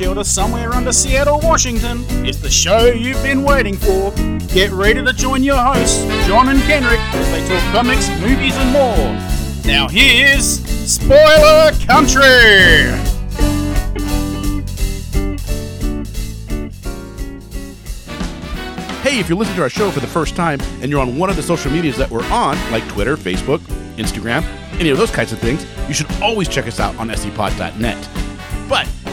shelter somewhere under Seattle, Washington, it's the show you've been waiting for. Get ready to join your hosts, John and Kenric, as they talk comics, movies, and more. Now here's Spoiler Country! Hey, if you're listening to our show for the first time and you're on one of the social medias that we're on, like Twitter, Facebook, Instagram, any of those kinds of things, you should always check us out on scpod.net. But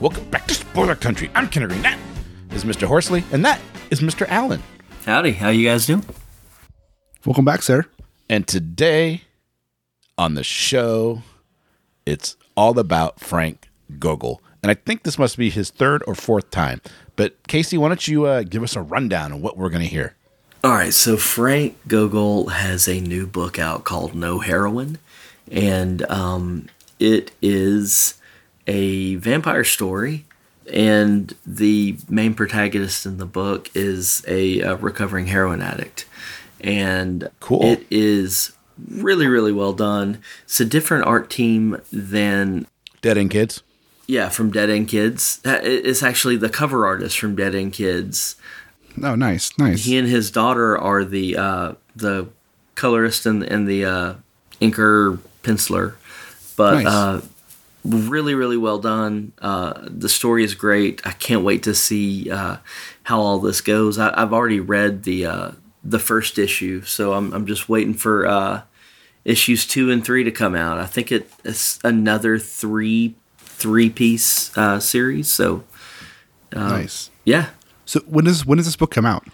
welcome back to Spoiler Country. I'm Kenric Green. That is Mr. Horsley, and that is Mr. Allen. Howdy, how you guys doing? Welcome back, sir. And today on the show, it's all about Frank Gogol. And I think this must be his third or fourth time. But Casey, why don't you uh, give us a rundown of what we're going to hear? All right, so Frank Gogol has a new book out called No Heroine. and um, it is a vampire story. And the main protagonist in the book is a, a recovering heroin addict. And Cool. it is really, really well done. It's a different art team than Dead End Kids. Yeah, from Dead End Kids. Uh, It's actually the cover artist from Dead End Kids. Oh, nice, nice. He and his daughter are the uh, the colorist and, and the uh, inker penciler. But Nice. uh, really, really well done. Uh, the story is great. I can't wait to see uh, how all this goes. I, I've already read the uh, the first issue, so I'm I'm just waiting for uh, issues two and three to come out. I think it, it's another three three piece uh, series. So nice. yeah, So when does when does this book come out?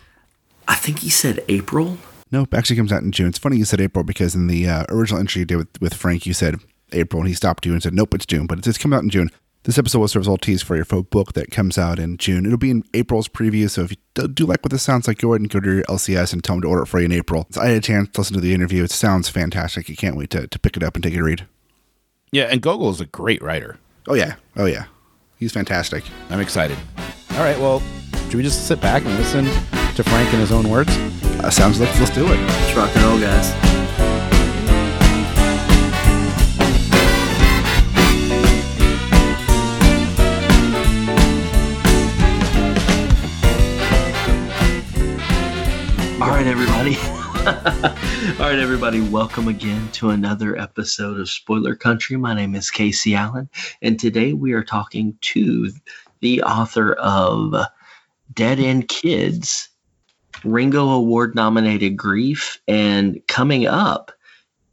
I think he said April. Nope, actually comes out in June. It's funny you said April because in the uh, original entry you did with, with Frank, you said April, and he stopped you and said, nope, it's June. But it's, it's coming out in June. This episode will serve as a little tease for your folk book that comes out in June. It'll be in April's preview, so if you do, do like what this sounds like, go ahead and go to your LCS and tell them to order it for you in April. So I had a chance to listen to the interview. It sounds fantastic. You can't wait to, to pick it up and take it a read. Yeah, and Gogol is a great writer. Oh, yeah. Oh, yeah. He's fantastic. I'm excited. All right, well, should we just sit back and listen to Frank in his own words? Uh, sounds like let's do it. It's rock and roll, guys. All right, everybody. All right, everybody. Welcome again to another episode of Spoiler Country. My name is Casey Allen, and today we are talking to the author of Dead End Kids, Ringo Award nominated Grief, and coming up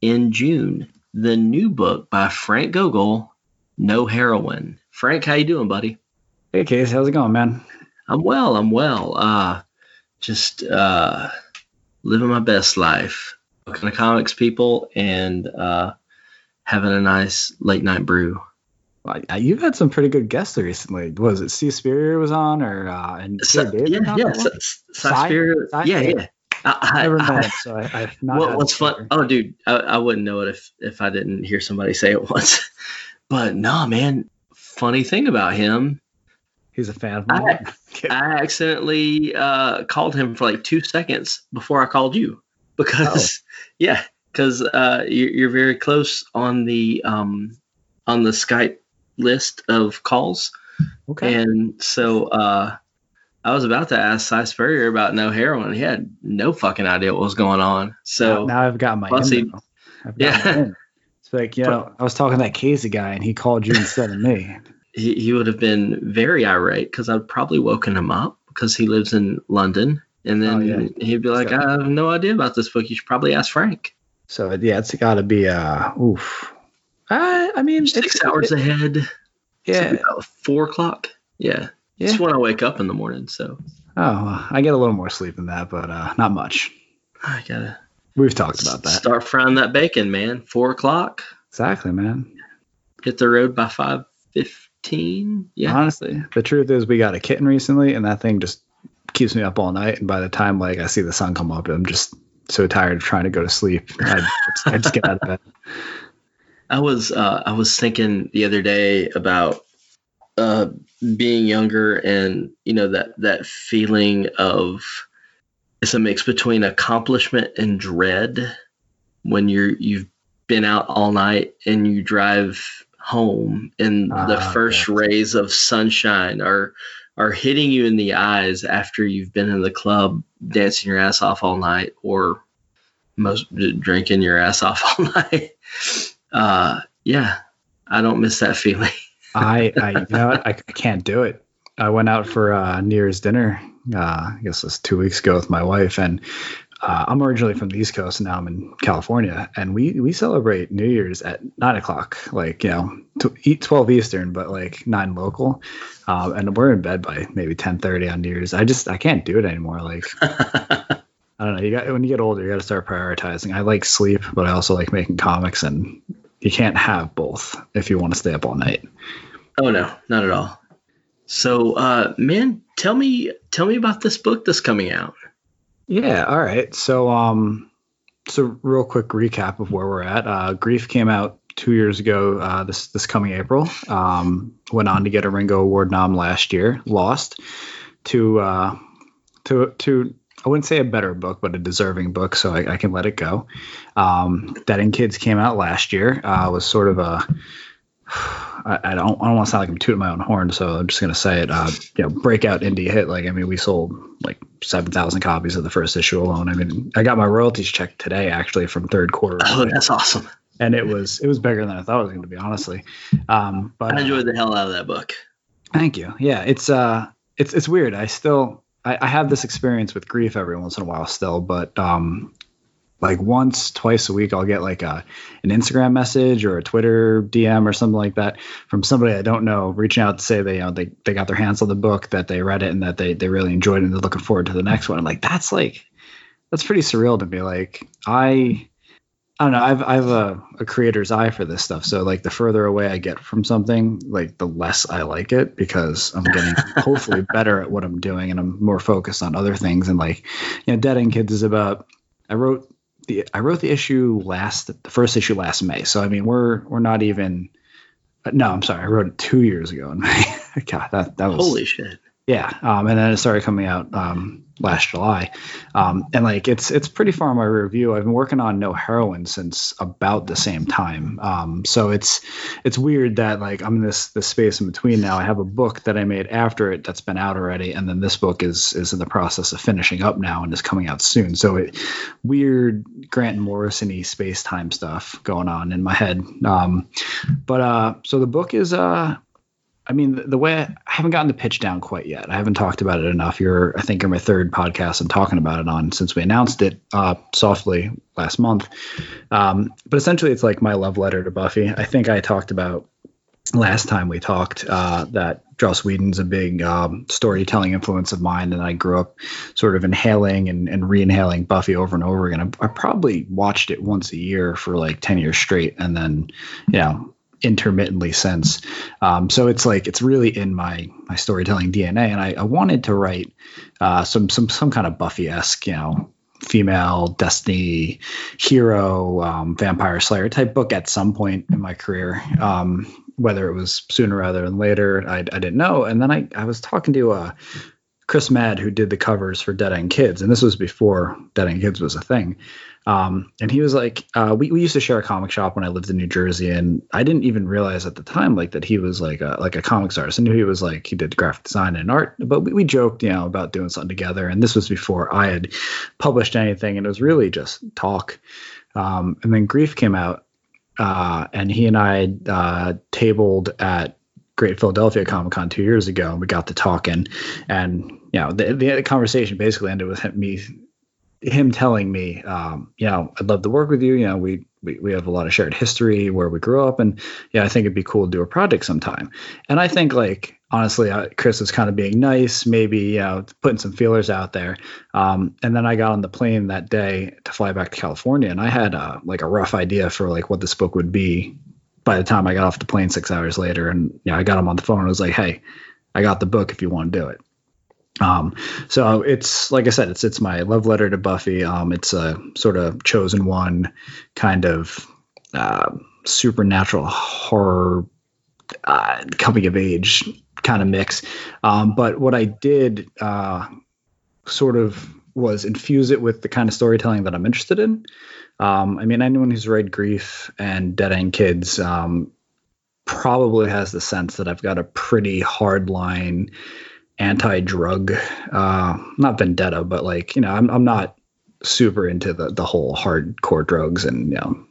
in June, the new book by Frank Gogol, No Heroine. Frank, how you doing, buddy? Hey, Case, how's it going, man? I'm well. I'm well. Uh, just uh, living my best life. Looking at comics, people, and uh, having a nice late night brew. Well, uh, you've had some pretty good guests recently. Was it Si Spurrier was on, or uh, and Peter David yeah, yeah, Cy- yeah, yeah. yeah. I, I, Never met him, so I, I've not. what, what's fun? Oh, dude, I, I wouldn't know it if if I didn't hear somebody say it once. but no, man. Funny thing about him, He's a fan of I- mine. Kidding. I accidentally uh, called him for like two seconds before I called you because yeah, because uh, you're, you're very close on the um, on the Skype list of calls, okay. and so uh, I was about to ask Si Spurrier about No Heroine. He had no fucking idea what was going on. So now, now I've got my he- I've got Yeah. my. It's like you know, I was talking to that Casey guy, and he called you instead of me. he, he would have been very irate because I'd probably woken him up because he lives in London. And then Oh, yeah. he'd be like, So- I have no idea about this book. You should probably ask Frank. So yeah, it's got to be uh, oof. I, I mean, Six hours it- ahead. Yeah, about four o'clock. Yeah. yeah. It's when I wake up in the morning. So Oh, I get a little more sleep than that, but uh, not much. I gotta We've talked about that. start frying that bacon, man. Four o'clock. Exactly, man. Hit the road by five 15. Yeah. Honestly, the truth is, we got a kitten recently, and that thing just keeps me up all night. And by the time like I see the sun come up, I'm just so tired of trying to go to sleep. I, I just get out of bed. I was uh, I was thinking the other day about uh, being younger and you know that that feeling of it's a mix between accomplishment and dread when you're you've been out all night and you drive home and the Ah, first yes. rays of sunshine are are hitting you in the eyes after you've been in the club dancing your ass off all night or most drinking your ass off all night uh yeah i don't miss that feeling I, I, you know? I, I can't do it. I went out for uh, New Year's dinner. Uh, I guess it was two weeks ago with my wife, and uh, I'm originally from the East Coast, and now I'm in California, and we we celebrate New Year's at nine o'clock, like you know, to eat twelve Eastern, but like nine local, um, and we're in bed by maybe ten thirty on New Year's. I just I can't do it anymore. Like I don't know. You got when you get older, you got to start prioritizing. I like sleep, but I also like making comics, and you can't have both if you want to stay up all night. Oh no, not at all. So, uh, man, tell me, tell me about this book that's coming out. Yeah. All right. So, um, so real quick recap of where we're at. Uh, Grief came out two years ago. Uh, this this coming April. Um, went on to get a Ringo Award nom last year. Lost to uh, to to I wouldn't say a better book, but a deserving book. So I, I can let it go. Um, Dead End Kids came out last year. Uh, was sort of a I, I don't I don't want to sound like I'm tooting my own horn, so I'm just gonna say it. Uh, you know, breakout indie hit. Like I mean, we sold like seven thousand copies of the first issue alone. I mean, I got my royalties check today actually from third quarter, Oh, that's awesome. and it was it was bigger than I thought it was going to be, honestly. Um, but I enjoyed the hell out of that book. Thank you. Yeah, it's uh, it's it's weird. I still I, I have this experience with grief every once in a while still, but um, like once twice a week I'll get like a an Instagram message or a Twitter DM or something like that from somebody I don't know reaching out to say they you know they they got their hands on the book that they read it and that they they really enjoyed it and they're looking forward to the next one. I'm like that's like that's pretty surreal to me. Like I. I don't know. I've I have a, a creator's eye for this stuff. So like the further away I get from something, like the less I like it because I'm getting hopefully better at what I'm doing and I'm more focused on other things. And like, you know, Dead End Kids is about. I wrote the I wrote the issue last the first issue last May. So I mean we're we're not even. No, I'm sorry. I wrote it two years ago in May. God, that that was Holy shit. yeah, um, and then it started coming out um, last July, um, and like it's it's pretty far in my review. I've been working on No Heroine since about the same time, um, so it's it's weird that like I'm in this this space in between now. I have a book that I made after it that's been out already, and then this book is is in the process of finishing up now and is coming out soon. So it weird Grant Morrison-y space time stuff going on in my head. Um, but uh, so the book is uh I mean, the, the way I haven't gotten the pitch down quite yet. I haven't talked about it enough. You're, I think, you're my third podcast I'm talking about it on since we announced it uh, softly last month. Um, but essentially, it's like my love letter to Buffy. I think I talked about last time we talked uh, that Joss Whedon's a big um, storytelling influence of mine, and I grew up sort of inhaling and, and re-inhaling Buffy over and over again. I, I probably watched it once a year for like ten years straight, and then, you know, intermittently since. Um, so it's like it's really in my my storytelling DNA, and I, I wanted to write uh, some some some kind of Buffy esque, you know, female destiny hero, um, vampire slayer type book at some point in my career. Um, whether it was sooner rather than later, I, I didn't know. And then I, I was talking to uh, Chris Mad, who did the covers for Dead End Kids, and this was before Dead End Kids was a thing. Um, and he was like, uh, we, we used to share a comic shop when I lived in New Jersey, and I didn't even realize at the time like that he was like a like a comics artist. I knew he was like he did graphic design and art, but we, we joked, you know, about doing something together. And this was before I had published anything, and it was really just talk. Um, and then Grief came out, uh, and he and I uh, tabled at Great Philadelphia Comic Con two years ago, and we got to talking, and you know, the, the conversation basically ended with me him telling me, um, you know, I'd love to work with you. You know, we, we we have a lot of shared history where we grew up, and yeah, I think it'd be cool to do a project sometime. And I think like honestly, uh, Chris was kind of being nice, maybe you know, putting some feelers out there. Um, and then I got on the plane that day to fly back to California, and I had uh, like a rough idea for like what this book would be by the time I got off the plane six hours later, and you know, I got him on the phone, and I was like, "Hey, I got the book if you want to do it." Um, so it's like I said, it's it's my love letter to Buffy. Um, it's a sort of chosen one kind of uh, supernatural horror uh, coming of age kind of mix. Um, but what I did uh, sort of was infuse it with the kind of storytelling that I'm interested in. Um, I mean, anyone who's read Grief and Dead End Kids um, probably has the sense that I've got a pretty hard line anti-drug, uh, not vendetta, but like you know, I'm I'm not super into the the whole hardcore drugs and you know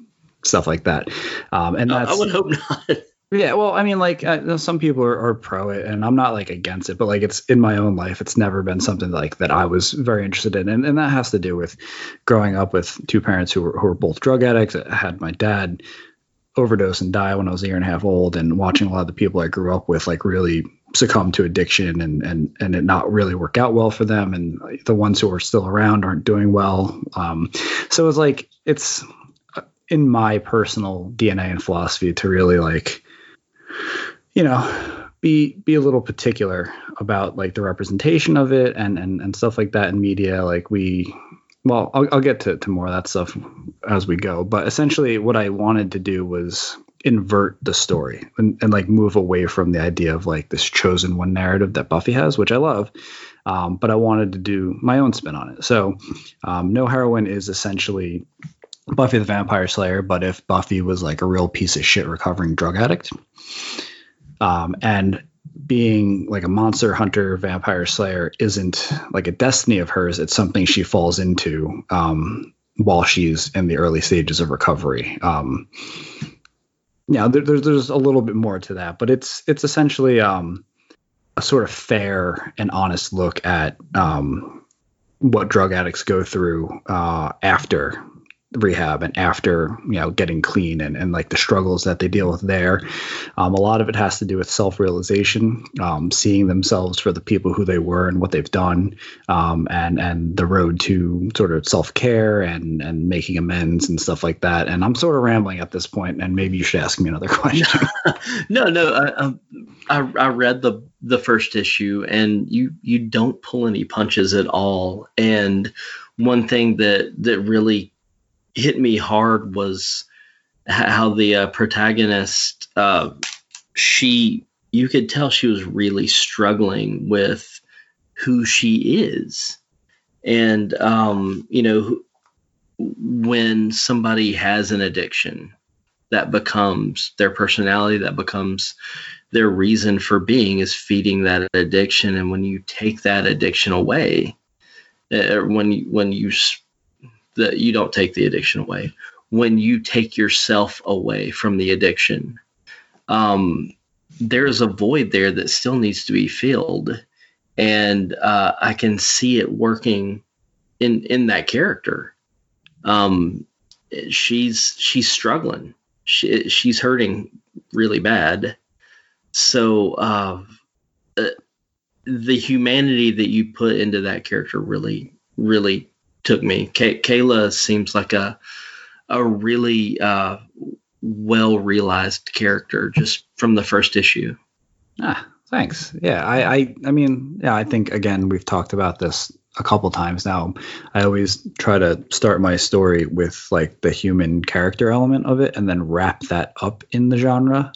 stuff like that. Um, and that's, I would hope not. Yeah, well, I mean, like uh, some people are, are, pro it, and I'm not like against it, but like it's in my own life, it's never been something like that I was very interested in, and, and that has to do with growing up with two parents who were who were both drug addicts. I had my dad overdose and die when I was a year and a half old, and watching a lot of the people I grew up with like really succumb to addiction and and and it not really work out well for them, and the ones who are still around aren't doing well. Um, so it's like it's in my personal DNA and philosophy to really like you know, be be a little particular about like the representation of it and and, and stuff like that in media. Like we, well, I'll, I'll get to, to more of that stuff as we go. But essentially, what I wanted to do was invert the story and, and like move away from the idea of like this chosen one narrative that Buffy has, which I love. Um, but I wanted to do my own spin on it. So, um, No Heroine is essentially Buffy the Vampire Slayer, but if Buffy was like a real piece of shit recovering drug addict. Um, and being like a monster hunter, vampire slayer isn't like a destiny of hers. It's something she falls into um, while she's in the early stages of recovery. Yeah, there, there's there's a little bit more to that, but it's it's essentially um, a sort of fair and honest look at um, what drug addicts go through uh, after rehab and after you know getting clean and, and like the struggles that they deal with there. Um, a lot of it has to do with self-realization um, seeing themselves for the people who they were and what they've done um, and and the road to sort of self-care and and making amends and stuff like that. And i'm sort of rambling at this point and maybe you should ask me another question. No no I, um, I, I read the the first issue and you you don't pull any punches at all. And one thing that that really hit me hard was how the uh, protagonist uh, she you could tell she was really struggling with who she is. And um, you know when somebody has an addiction that becomes their personality that becomes their reason for being is feeding that addiction. And when you take that addiction away uh, when you when you that you don't take the addiction away when you take yourself away from the addiction um, there is a void there that still needs to be filled. And uh, i can see it working in in that character. Um, she's she's struggling. She, she's hurting really bad. So uh, uh, the humanity that you put into that character really really took me. Kay- Kayla seems like a a really uh, well realized character just from the first issue. Ah, thanks. Yeah, I, I, I mean, yeah, I think again we've talked about this a couple times now. I always try to start my story with like the human character element of it, and then wrap that up in the genre.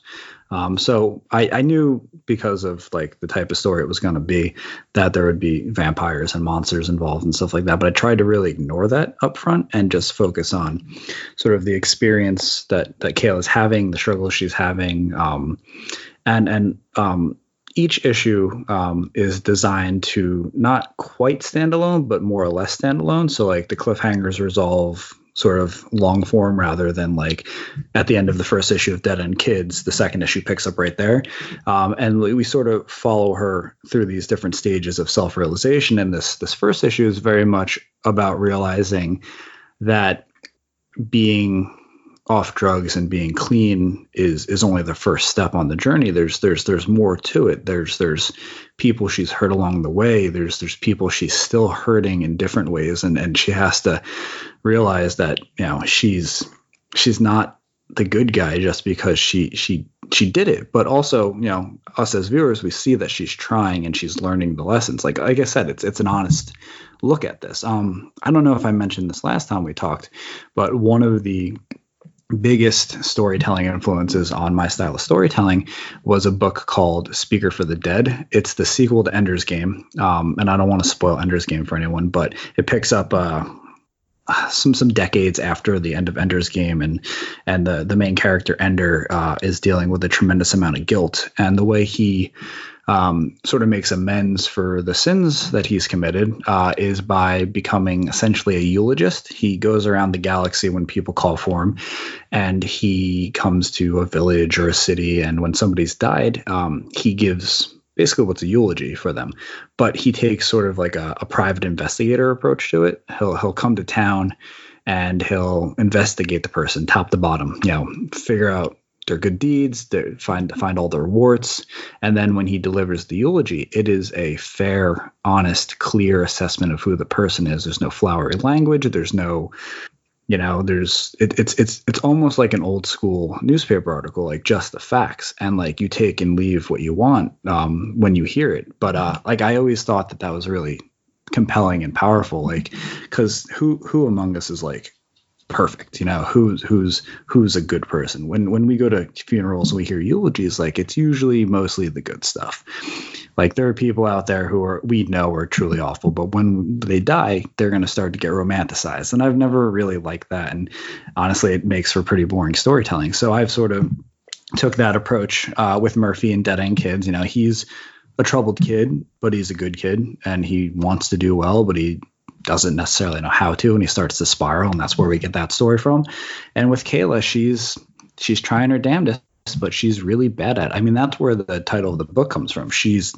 Um, so I, I, knew because of like the type of story it was going to be that there would be vampires and monsters involved and stuff like that. But I tried to really ignore that up front and just focus on sort of the experience that that is having, the struggles she's having, um, and and um, each issue um, is designed to not quite stand alone, but more or less stand alone. So like the cliffhangers resolve sort of long form rather than like at the end of the first issue of Dead End Kids, the second issue picks up right there. Um, and we, we, sort of follow her through these different stages of self realization. And this this first issue is very much about realizing that being off drugs and being clean is is only the first step on the journey. There's there's there's more to it. There's there's people she's hurt along the way. There's there's people she's still hurting in different ways. And and she has to realize that you know she's she's not the good guy just because she she she did it. But also you know us as viewers we see that she's trying and she's learning the lessons. Like like i said it's it's an honest look at this. Um i don't know if i mentioned this last time we talked but one of the biggest storytelling influences on my style of storytelling was a book called Speaker for the Dead. It's the sequel to Ender's Game, um, and I don't want to spoil Ender's Game for anyone, but it picks up uh, some some decades after the end of Ender's Game, and and the the main character Ender uh, is dealing with a tremendous amount of guilt, and the way he um, sort of makes amends for the sins that he's committed uh, is by becoming essentially a eulogist. He goes around the galaxy when people call for him, and he comes to a village or a city, and when somebody's died, um, he gives basically what's a eulogy for them. But he takes sort of like a, a private investigator approach to it. He'll he'll come to town and he'll investigate the person top to bottom. You know, figure out their good deeds, their, find find all their warts, and then when he delivers the eulogy, it is a fair, honest, clear assessment of who the person is. There's no flowery language. There's no, you know, there's it, it's it's it's almost like an old school newspaper article, like just the facts, and like you take and leave what you want um, when you hear it. But uh, like I always thought that that was really compelling and powerful, like because who who among us is like perfect you know who's who's who's a good person. When when we go to funerals we hear eulogies like it's usually mostly the good stuff. Like there are people out there who are we know are truly awful but when they die they're going to start to get romanticized and i've never really liked that and honestly it makes for pretty boring storytelling. So i've sort of took that approach uh, with murphy and dead end kids you know he's a troubled kid but he's a good kid and he wants to do well but he doesn't necessarily know how to and he starts to spiral and that's where we get that story from. And with kayla she's she's trying her damnedest but she's really bad at it. i mean that's where the title of the book comes from. She's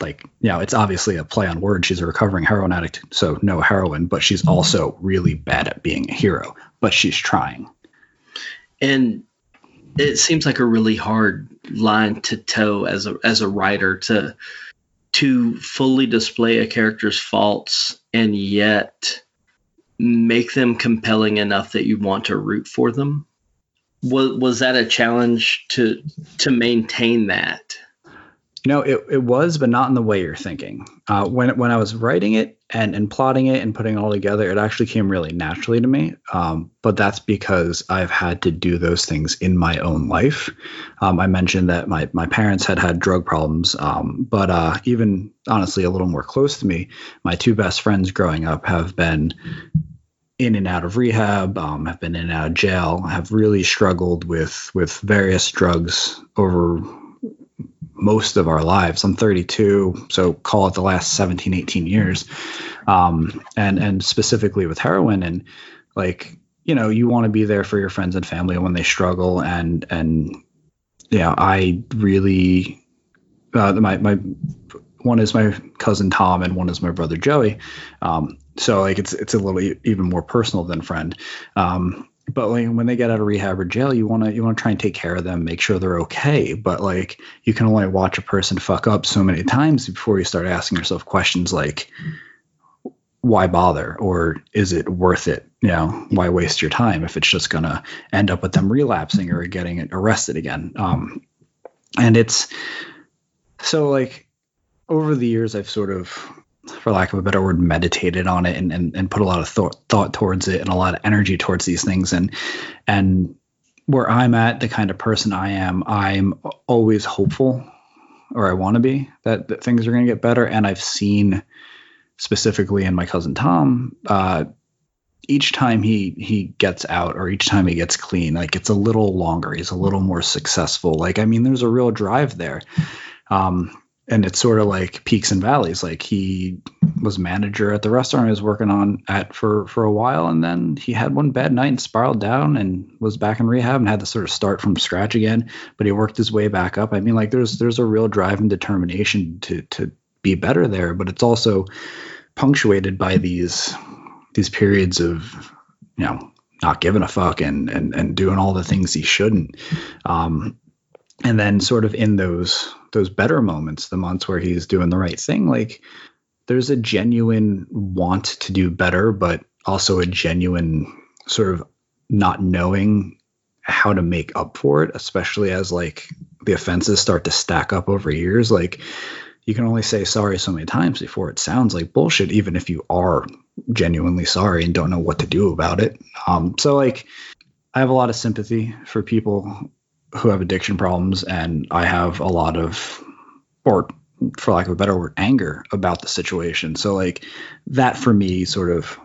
like you know it's obviously a play on words. She's a recovering heroin addict so no heroin but she's mm-hmm. also really bad at being a hero but she's trying. And it seems like a really hard line to toe as a as a writer to to fully display a character's faults and yet make them compelling enough that you want to root for them? Was was that a challenge to to maintain that know, it, it was, but not in the way you're thinking. Uh, when when I was writing it and and plotting it and putting it all together, it actually came really naturally to me. Um, but that's because I've had to do those things in my own life. Um, I mentioned that my my parents had had drug problems, um, but uh, even honestly, a little more close to me, my two best friends growing up have been in and out of rehab, um, have been in and out of jail, have really struggled with with various drugs over most of our lives. I'm 32, so call it the last 17, 18 years. Um, and and specifically with heroin and like you know you want to be there for your friends and family when they struggle and and know I really uh, my my one is my cousin Tom and one is my brother Joey. Um, so like it's it's a little even more personal than friend. Um, but like when they get out of rehab or jail you want to you want to try and take care of them make sure they're okay. But like you can only watch a person fuck up so many times before you start asking yourself questions like why bother? or is it worth it? You know why waste your time if it's just to end up with them relapsing or getting arrested again? Um and it's so like over the years i've sort of for lack of a better word, meditated on it and, and, and put a lot of thought, thought towards it and a lot of energy towards these things. And, and where I'm at, the kind of person I am, I'm always hopeful or I want to be that, that things are going to get better. And I've seen specifically in my cousin Tom, uh, each time he he gets out or each time he gets clean, like it's a little longer. He's a little more successful. Like I mean, there's a real drive there. Um, and it's sort of like peaks and valleys. Like he was manager at the restaurant he was working on at for for a while, and then he had one bad night and spiraled down and was back in rehab and had to sort of start from scratch again. But he worked his way back up. I mean, like there's there's a real drive and determination to to be better there, but it's also punctuated by these these periods of you know not giving a fuck and and and doing all the things he shouldn't. Um, and then sort of in those those better moments, the months where he's doing the right thing, like there's a genuine want to do better, but also a genuine sort of not knowing how to make up for it, especially as like the offenses start to stack up over years. Like you can only say sorry so many times before it sounds like bullshit, even if you are genuinely sorry and don't know what to do about it. Um, so like I have a lot of sympathy for people who have addiction problems, and I have a lot of, or for lack of a better word, anger about the situation. So like that for me sort of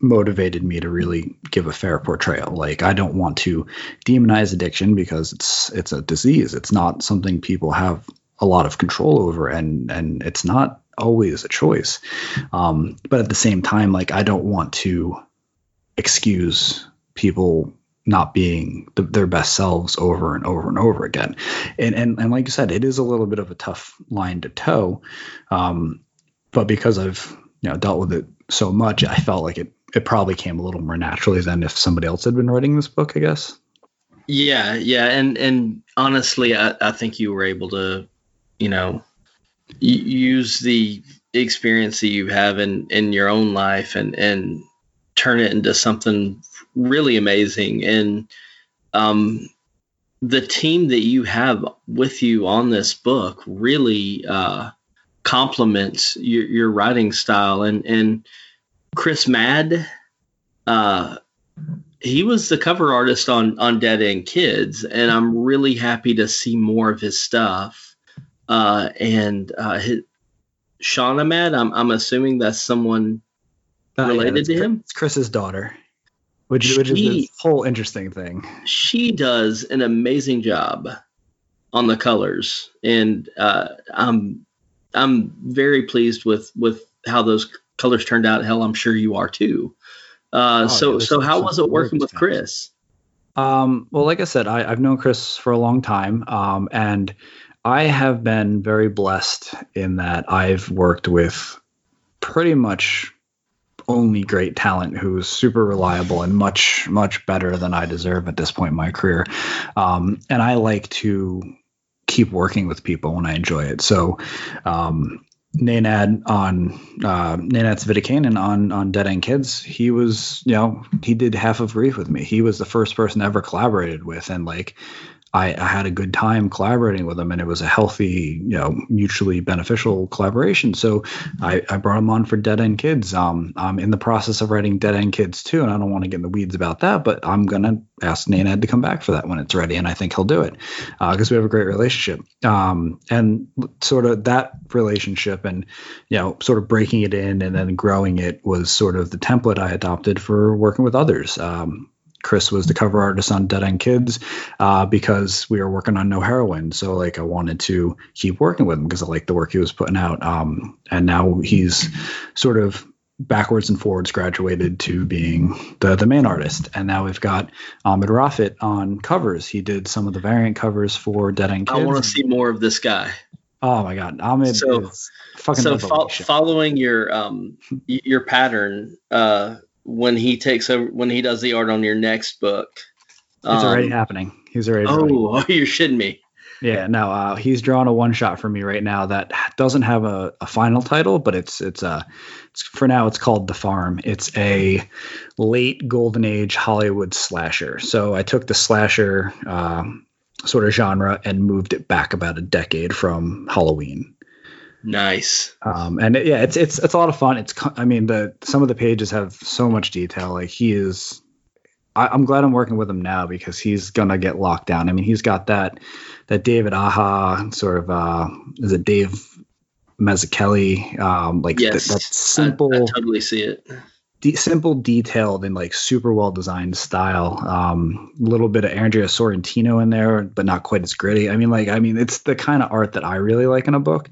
motivated me to really give a fair portrayal. Like I don't want to demonize addiction because it's it's a disease. It's not something people have a lot of control over and and it's not always a choice. Um, but at the same time, like I don't want to excuse people not being the, their best selves over and over and over again. And, and and like you said, it is a little bit of a tough line to toe. Um, but because I've you know dealt with it so much, I felt like it it probably came a little more naturally than if somebody else had been writing this book, I guess. Yeah, yeah, and and honestly, I, I think you were able to, you know, use the experience that you have in in your own life and and turn it into something really amazing. And um, the team that you have with you on this book really uh, complements your, your writing style. And and Chris Mad, uh, he was the cover artist on on Dead End Kids, and I'm really happy to see more of his stuff. Uh, and uh, his, Shauna Mad, I'm I'm assuming that's someone related yeah, to him. It's Chris's daughter which, she, which is this whole interesting thing. She does an amazing job on the colors, and uh, I'm I'm very pleased with with how those colors turned out. Hell, I'm sure you are too. Uh, oh, so yeah, so how was it working with Chris? Um, well, like I said, I, have known Chris for a long time, um, and I have been very blessed in that I've worked with pretty much only great talent who's super reliable and much much better than I deserve at this point in my career. Um, and I like to keep working with people when I enjoy it. So. Um, Nenad on uh, Nenad Cviticanin on on Dead End Kids, he was you know he did half of Grief with me. He was the first person I ever collaborated with, and like I, I, had a good time collaborating with him and it was a healthy, you know, mutually beneficial collaboration. So I, I brought him on for Dead End Kids. Um, I'm in the process of writing Dead End Kids too, and I don't want to get in the weeds about that, but I'm gonna ask Nenad to come back for that when it's ready, and I think he'll do it because uh, we have a great relationship. Um, and sort of that relationship and you know, sort of breaking it in and then growing it was sort of the template I adopted for working with others. Um, Chris was the cover artist on Dead End Kids uh, because we were working on No Heroine. So like I wanted to keep working with him because I liked the work he was putting out. Um, and now he's sort of backwards and forwards graduated to being the the main artist. And now we've got Ahmed Raafat on covers. He did some of the variant covers for Dead End Kids. I want to see more of this guy. Oh my God, Ahmed so, is fucking so fo- following your um your pattern uh when he takes over when he does the art on your next book. It's um, already happening. He's already. Oh, you're shitting me. Yeah, no, uh, he's drawing a one shot for me right now that doesn't have a, a final title, but it's it's a uh, it's, for now it's called The Farm. It's a late golden age Hollywood slasher. So I took the slasher uh, sort of genre and moved it back about a decade from Halloween. Nice. Um, and it, yeah, it's it's it's a lot of fun. It's I mean the some of the pages have so much detail. Like he is. I, am glad I'm working with him now because he's gonna get locked down. I mean, he's got that that David Aja sort of uh, is it Dave Mazzucchelli um, like yes, th- that simple. I, I totally see it. De- simple, detailed, and like super well designed style. A um, little bit of Andrea Sorrentino in there, but not quite as gritty. I mean, like, I mean, it's the kind of art that I really like in a book.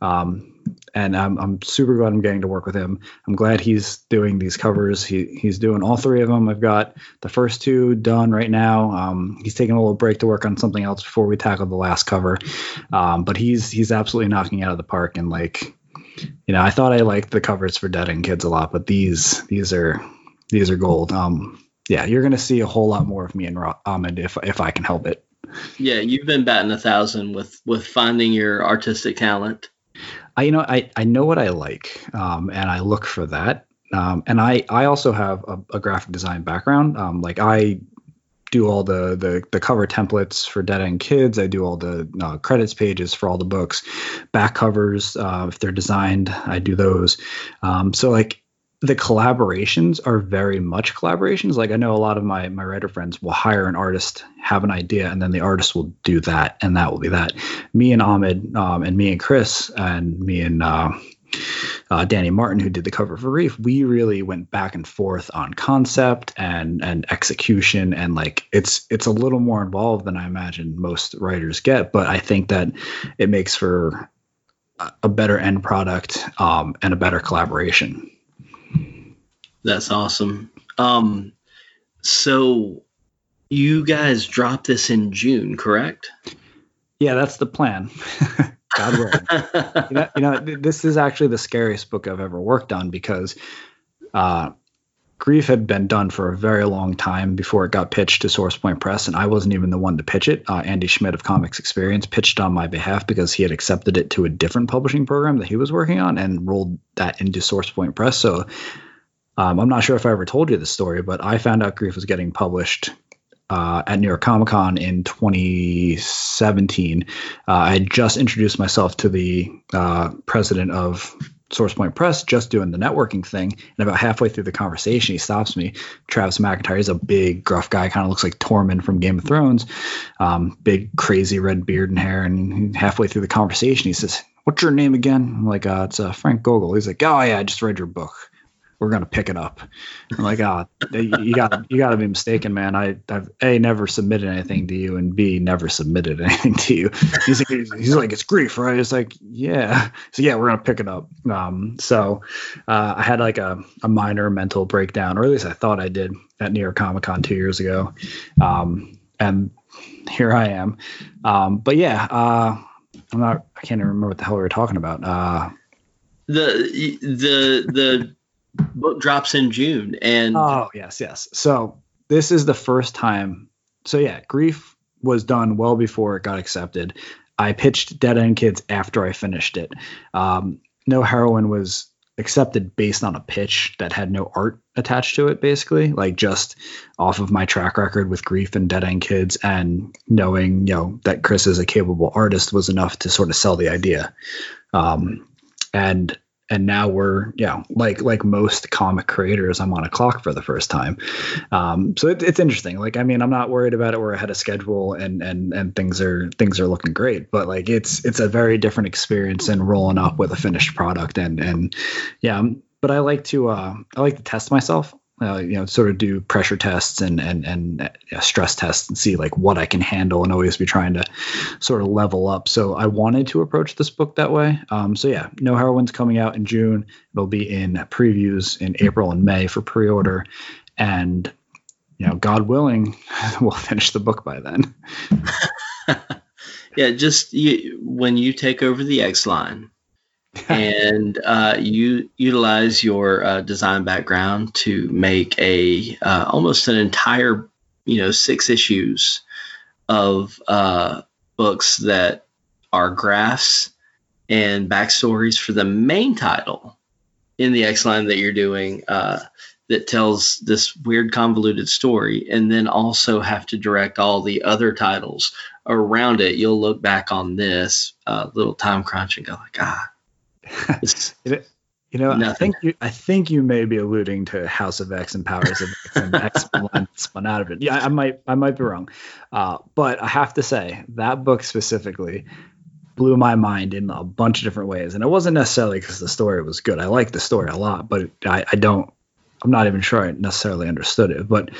Um, and I'm, I'm super glad I'm getting to work with him. I'm glad he's doing these covers. He, he's doing all three of them. I've got the first two done right now. Um, he's taking a little break to work on something else before we tackle the last cover. Um, but he's he's absolutely knocking out of the park. And like, you know, I thought I liked the covers for Dead End Kids a lot, but these these are these are gold. Um, yeah, you're gonna see a whole lot more of me and Ahmed if if I can help it. Yeah, you've been batting a thousand with with finding your artistic talent. I you know I I know what I like, um, and I look for that. Um, and I I also have a, a graphic design background. Um, like I do all the, the the cover templates for Dead End Kids. I do all the uh, credits pages for all the books, back covers uh, if they're designed. I do those. Um, so like the collaborations are very much collaborations. Like I know a lot of my my writer friends will hire an artist, have an idea, and then the artist will do that, and that will be that. Me and Ahmed, um, and me and Chris, and me and uh, uh, Danny Martin, who did the cover for Grief, we really went back and forth on concept and and execution, and like it's it's a little more involved than I imagine most writers get. But I think that it makes for a better end product um, and a better collaboration. That's awesome. Um, so you guys dropped this in June, correct? Yeah, that's the plan. God willing. you, know, you know, this is actually the scariest book I've ever worked on because uh, Grief had been done for a very long time before it got pitched to Source Point Press, and I wasn't even the one to pitch it. Uh, Andy Schmidt of Comics Experience pitched on my behalf because he had accepted it to a different publishing program that he was working on and rolled that into Source Point Press. So um, I'm not sure if I ever told you this story, but I found out Grief was getting published uh, at New York Comic Con in 2017. Uh, I had just introduced myself to the uh, president of SourcePoint Press, just doing the networking thing. And about halfway through the conversation, he stops me. Travis McIntyre is a big, gruff guy, kind of looks like Tormund from Game of Thrones, um, big, crazy red beard and hair. And halfway through the conversation, he says, What's your name again? I'm like, uh, it's uh, Frank Gogol. He's like, Oh, yeah, I just read your book we're gonna pick it up. I'm like, ah, oh, you got you got to be mistaken, man. I I've a never submitted anything to you, and b never submitted anything to you. He's like, he's like, it's grief, right? It's like, yeah. So yeah, we're gonna pick it up. Um, so uh, I had like a, a minor mental breakdown, or at least I thought I did at New York Comic Con two years ago, um, and here I am. Um, but yeah, uh, I'm not. I can't even remember what the hell we were talking about. Uh, the the the book drops in June. And oh yes, yes. So this is the first time. So yeah, Grief was done well before it got accepted. I pitched Dead End Kids after I finished it. Um, No Heroine was accepted based on a pitch that had no art attached to it, basically, like just off of my track record with Grief and Dead End Kids, and knowing you know that Chris is a capable artist was enough to sort of sell the idea. Um, and and now we're yeah like like most comic creators i'm on a clock for the first time. Um, so it, it's interesting. Like i mean i'm not worried about it. We're ahead of schedule and and and things are things are looking great. But like it's it's a very different experience than rolling up with a finished product and and yeah. But i like to uh i like to test myself uh, you know, sort of do pressure tests and and and uh, stress tests and see like what I can handle and always be trying to sort of level up. So I wanted to approach this book that way. Um, so yeah, No Heroine's coming out in June. It'll be in previews in April and May for pre-order, and you know, God willing, we'll finish the book by then. yeah, just you, when you take over the X line, and uh, you utilize your uh, design background to make a uh, almost an entire you know six issues of uh, books that are graphs and backstories for the main title in the X line that you're doing uh, that tells this weird convoluted story and then also have to direct all the other titles around it. You'll look back on this uh, little time crunch and go like ah you know, Nothing. I think you, I think you may be alluding to House of X and Powers of X and X spun out of it. Yeah, I might I might be wrong, uh, but I have to say that book specifically blew my mind in a bunch of different ways, and it wasn't necessarily because the story was good. I like the story a lot, but I, I don't. I'm not even sure I necessarily understood it. But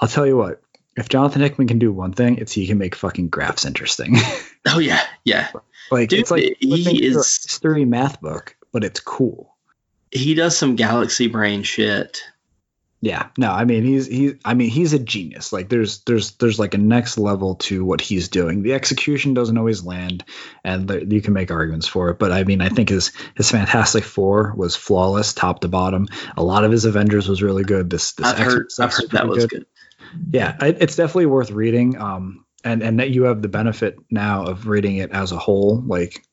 I'll tell you what, if Jonathan Hickman can do one thing, it's he can make fucking graphs interesting. oh yeah, yeah. Like Dude, it's like he is a history math book, but it's cool. He does some galaxy brain shit. Yeah, no, I mean he's he I mean he's a genius. Like there's there's there's like a next level to what he's doing. The execution doesn't always land, and the, you can make arguments for it. But I mean I think his his Fantastic Four was flawless, top to bottom. A lot of his Avengers was really good. This this I've heard, I've heard that was good. good. Yeah, it's definitely worth reading. Um, and and that you have the benefit now of reading it as a whole like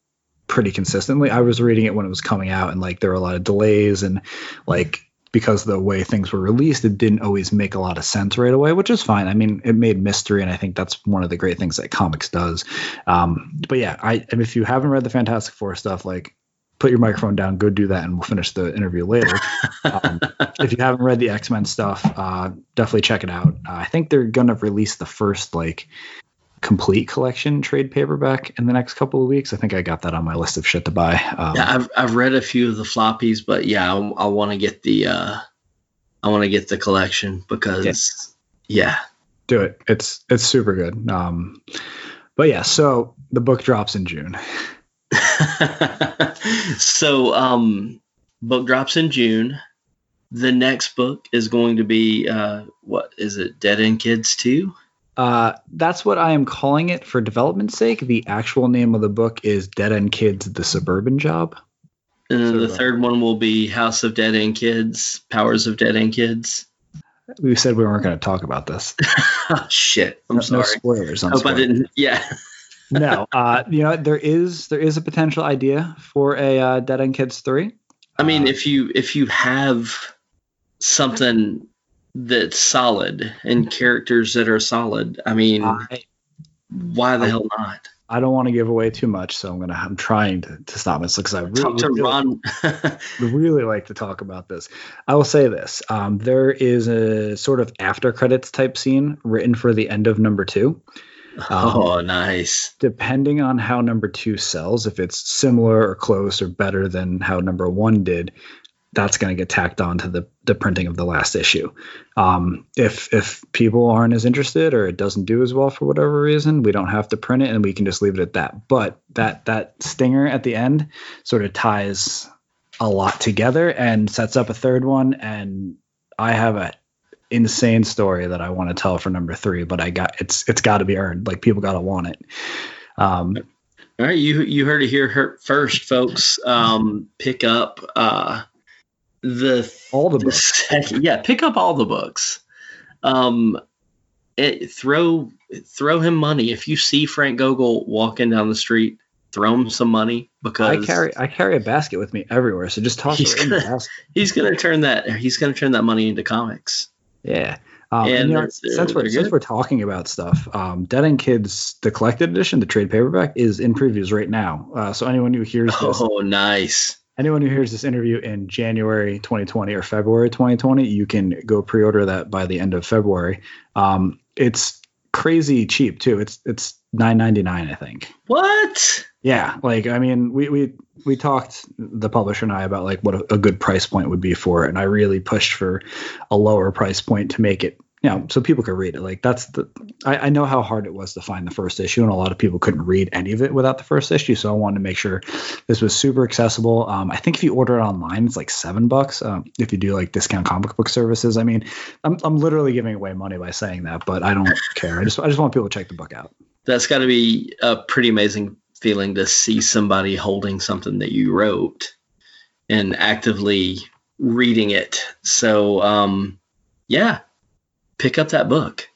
pretty consistently i was reading it when it was coming out and like there were a lot of delays and like because the way things were released, it didn't always make a lot of sense right away, which is fine. I mean, it made mystery, and I think that's one of the great things that comics does. Um, but yeah, I if you haven't read the Fantastic Four stuff, like put your microphone down, go do that, and we'll finish the interview later. um, if you haven't read the X Men stuff, uh, definitely check it out. Uh, I think they're gonna release the first like complete collection trade paperback in the next couple of weeks. I think I got that on my list of shit to buy. Um, yeah, I've I've read a few of the floppies, but yeah, I, I want to get the uh, I want to get the collection because yeah. do it. It's it's super good. Um, but yeah, so the book drops in June. so um, book drops in June. The next book is going to be uh, what is it? Dead End Kids two. Uh, that's what I am calling it for development's sake. The actual name of the book is Dead End Kids: The Suburban Job. And then the uh, third one will be House of Dead End Kids, Powers of Dead End Kids. We said we weren't going to talk about this. oh shit! I'm no, sorry. No spoilers. On Hope I spoilers. didn't. Yeah. No, uh, you know there is there is a potential idea for a uh, Dead End Kids three. I mean, Uh, if you if you have something that's solid and characters that are solid, I mean, I, why the I- hell not? I don't want to give away too much, so I'm gonna I'm trying to, to stop myself because I really, Talk to really, Ron. really like to talk about this. I will say this: um, there is a sort of after credits type scene written for the end of number two. Oh, nice. depending on how number two sells, if it's similar or close or better than how number one did, that's going to get tacked on to the, the printing of the last issue. Um, if if people aren't as interested or it doesn't do as well for whatever reason, we don't have to print it and we can just leave it at that. But that that stinger at the end sort of ties a lot together and sets up a third one. And I have a insane story that I want to tell for number three, but I got it's it's got to be earned. Like people got to want it. Um, All right, you you heard it here first, folks. Um, pick up uh, the all the the books. second, yeah, pick up all the books. Um, it, throw throw him money if you see Frank Gogol walking down the street. Throw him some money because I carry I carry a basket with me everywhere, so just toss He's it in the gonna- basket. he's gonna turn that he's gonna turn that money into comics. Yeah. Um, And and, you know, since we're since we're talking about stuff, um, Dead End Kids, the collected edition, the trade paperback, is in previews right now. Uh, so anyone who hears this, Oh, nice. anyone who hears this interview in January 2020 or February 2020, you can go pre-order that by the end of February. Um, it's crazy cheap too. It's it's 9.99, I think. What? Yeah, like I mean, we we we talked the publisher and I about like what a, a good price point would be for it, and I really pushed for a lower price point to make it, you know, so people could read it. Like that's the I, I know how hard it was to find the first issue, and a lot of people couldn't read any of it without the first issue. So I wanted to make sure this was super accessible. Um, I think if you order it online, it's like seven bucks. Um, if you do like discount comic book services, I mean, I'm I'm literally giving away money by saying that, but I don't care. I just I just want people to check the book out. That's got to be a pretty amazing feeling to see somebody holding something that you wrote and actively reading it. So, um, yeah, pick up that book.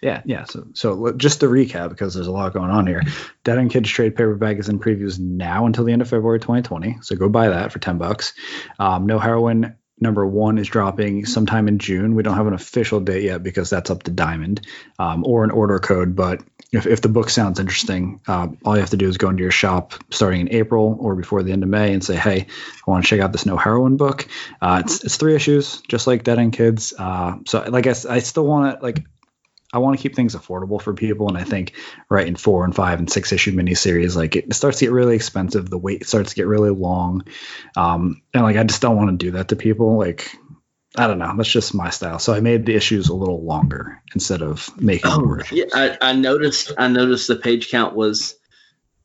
Yeah, yeah. So, so just to recap, because there's a lot going on here. Dead End Kids trade paperback is in previews now until the end of February 2020. So go buy that for 10 bucks. Um, no Heroine number one is dropping sometime in June. We don't have an official date yet because that's up to Diamond um, or an order code. But if, if the book sounds interesting, um, all you have to do is go into your shop starting in April or before the end of May and say, hey, I want to check out this No Heroine book. Uh, it's, it's three issues, just like Dead End Kids. Uh, so, like I still want to, like, I want to keep things affordable for people, and I think writing four and five and six issue miniseries, like it starts to get really expensive. The wait starts to get really long, um, and like I just don't want to do that to people. Like I don't know, that's just my style. So I made the issues a little longer instead of making more Oh, issues. yeah, I, I noticed. I noticed the page count was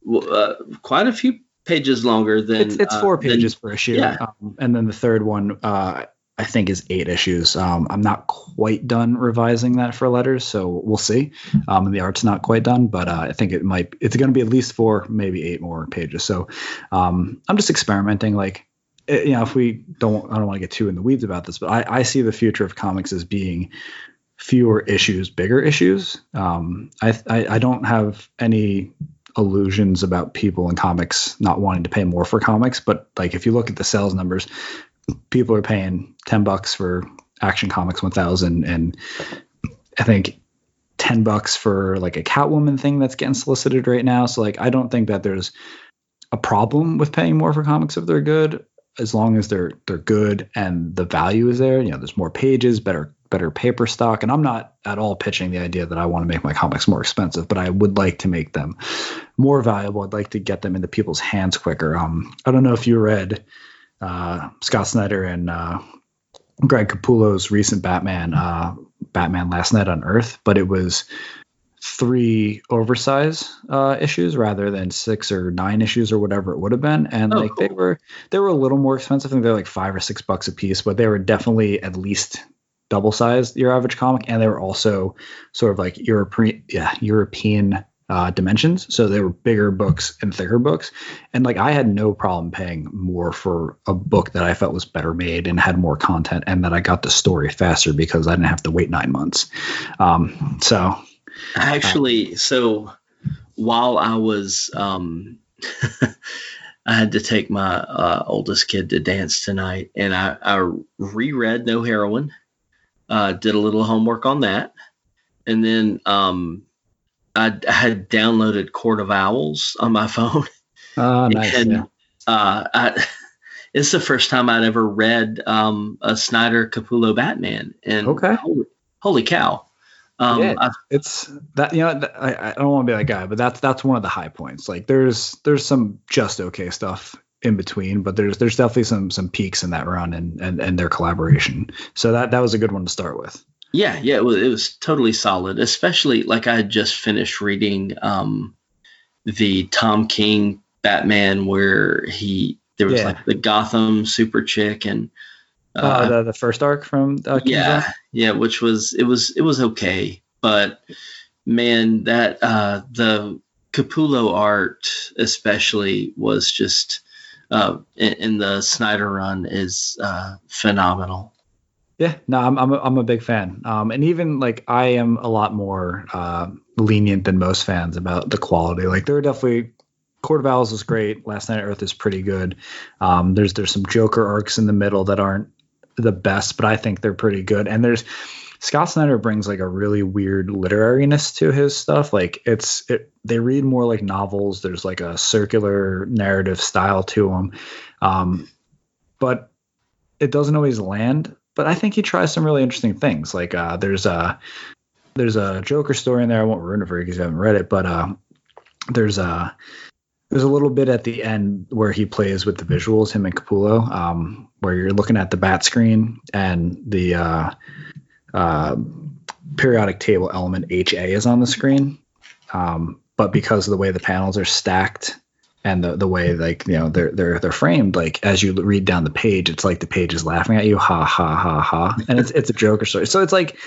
uh, quite a few pages longer than it's, it's uh, four than- pages per issue, yeah. um, and then the third one uh, I think is eight issues. Um, I'm not quite done revising that for letters, so we'll see. Um, and the art's not quite done, but uh, I think it might. It's going to be at least four, maybe eight more pages. So um, I'm just experimenting. Like, eh, you know, if we don't, I don't want to get too in the weeds about this, but I, I see the future of comics as being fewer issues, bigger issues. Um, I, I I don't have any illusions about people in comics not wanting to pay more for comics, but like if you look at the sales numbers, people are paying 10 bucks for Action Comics 1000 and I think 10 bucks for like a Catwoman thing that's getting solicited right now. So like I don't think that there's a problem with paying more for comics if they're good as long as they're they're good and the value is there. You know, there's more pages, better better paper stock. And I'm not at all pitching the idea that I want to make my comics more expensive, but I would like to make them more valuable. I'd like to get them into people's hands quicker. Um, I don't know if you read uh, Scott Snyder and uh, Greg Capullo's recent Batman, uh, Batman Last Night on Earth, but it was three oversize uh, issues rather than six or nine issues or whatever it would have been. And oh, like cool. they were they were a little more expensive. I think they're like five or six bucks a piece, but they were definitely at least double sized your average comic, and they were also sort of like European yeah European uh, dimensions. So they were bigger books and thicker books. And like I had no problem paying more for a book that I felt was better made and had more content and that I got the story faster because I didn't have to wait nine months. Um, so actually, uh, so while I was, um, I had to take my uh, oldest kid to dance tonight and I, I reread No Heroine, uh, did a little homework on that. And then, um, I, I had downloaded Court of Owls on my phone. Oh, nice. and, yeah. uh, I, it's the first time I'd ever read um, a Snyder Capullo Batman, and okay, holy, holy cow! Um, yeah, I, it's that you know I, I don't want to be that guy, but that's that's one of the high points. Like there's there's some just okay stuff in between, but there's there's definitely some some peaks in that run and and and their collaboration. So that that was a good one to start with. Yeah, yeah, it was, it was totally solid. Especially like I had just finished reading um, the Tom King Batman, where he there was yeah. like the Gotham super chick and uh, uh, the, the first arc from uh, yeah, yeah, which was it was it was okay, but man, that uh, the Capullo art especially was just uh, in, in the Snyder run is uh, phenomenal. Yeah, no, I'm I'm a, I'm a big fan. Um, and even like I am a lot more uh, lenient than most fans about the quality. Like there are definitely Court of Owls is great. Last Night Earth is pretty good. Um, there's there's some Joker arcs in the middle that aren't the best, but I think they're pretty good. And there's Scott Snyder brings like a really weird literariness to his stuff. Like it's it they read more like novels. There's like a circular narrative style to them, um, but it doesn't always land but I think he tries some really interesting things. Like uh, there's a there's a Joker story in there. I won't ruin it for you because you haven't read it, but uh, there's a there's a little bit at the end where he plays with the visuals, him and Capullo, um, where you're looking at the bat screen and the uh, uh, periodic table element HA is on the screen. Um, but because of the way the panels are stacked and the the way like you know they're they're they're framed like as you read down the page it's like the page is laughing at you ha ha ha ha. And it's it's a joker story. So it's like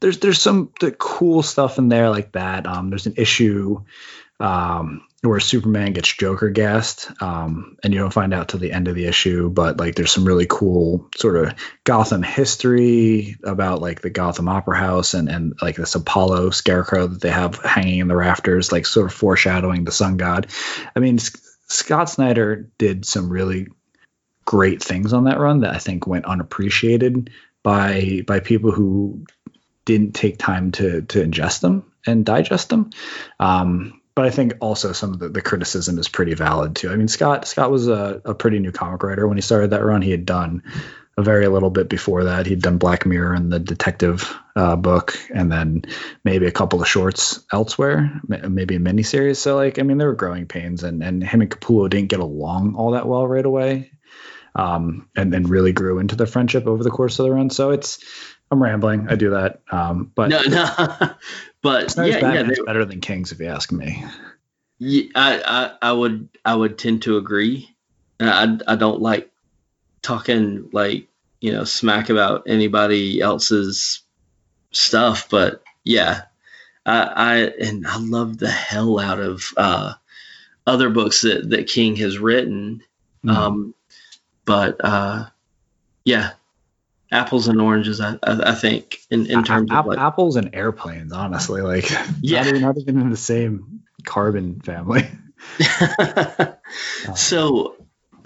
there's there's some the cool stuff in there like that. Um there's an issue um where Superman gets Joker gassed, um, and you don't find out till the end of the issue. But like, there's some really cool sort of Gotham history about like the Gotham Opera House and and like this Apollo scarecrow that they have hanging in the rafters, like sort of foreshadowing the Sun God. I mean, S- Scott Snyder did some really great things on that run that I think went unappreciated by by people who didn't take time to to ingest them and digest them. Um, but I think also some of the, the, criticism is pretty valid too. I mean, Scott Scott was a, a pretty new comic writer when he started that run. He had done a very little bit before that. He'd done Black Mirror and the detective uh, book, and then maybe a couple of shorts elsewhere, maybe a miniseries. So like, I mean, there were growing pains, and and him and Capullo didn't get along all that well right away, um, and then really grew into the friendship over the course of the run. So it's I'm rambling. I do that, um, but no, no. But yeah, yeah, they, better than Kings if you ask me. Yeah, I, I, I would I would tend to agree. I I don't like talking like you know smack about anybody else's stuff, but yeah, I, I and I love the hell out of uh, other books that that King has written. Mm-hmm. Um, but uh, yeah, apples and oranges. I, I, think in, in terms a- of like, apples and airplanes, honestly, like yeah, not, not even in the same carbon family. so,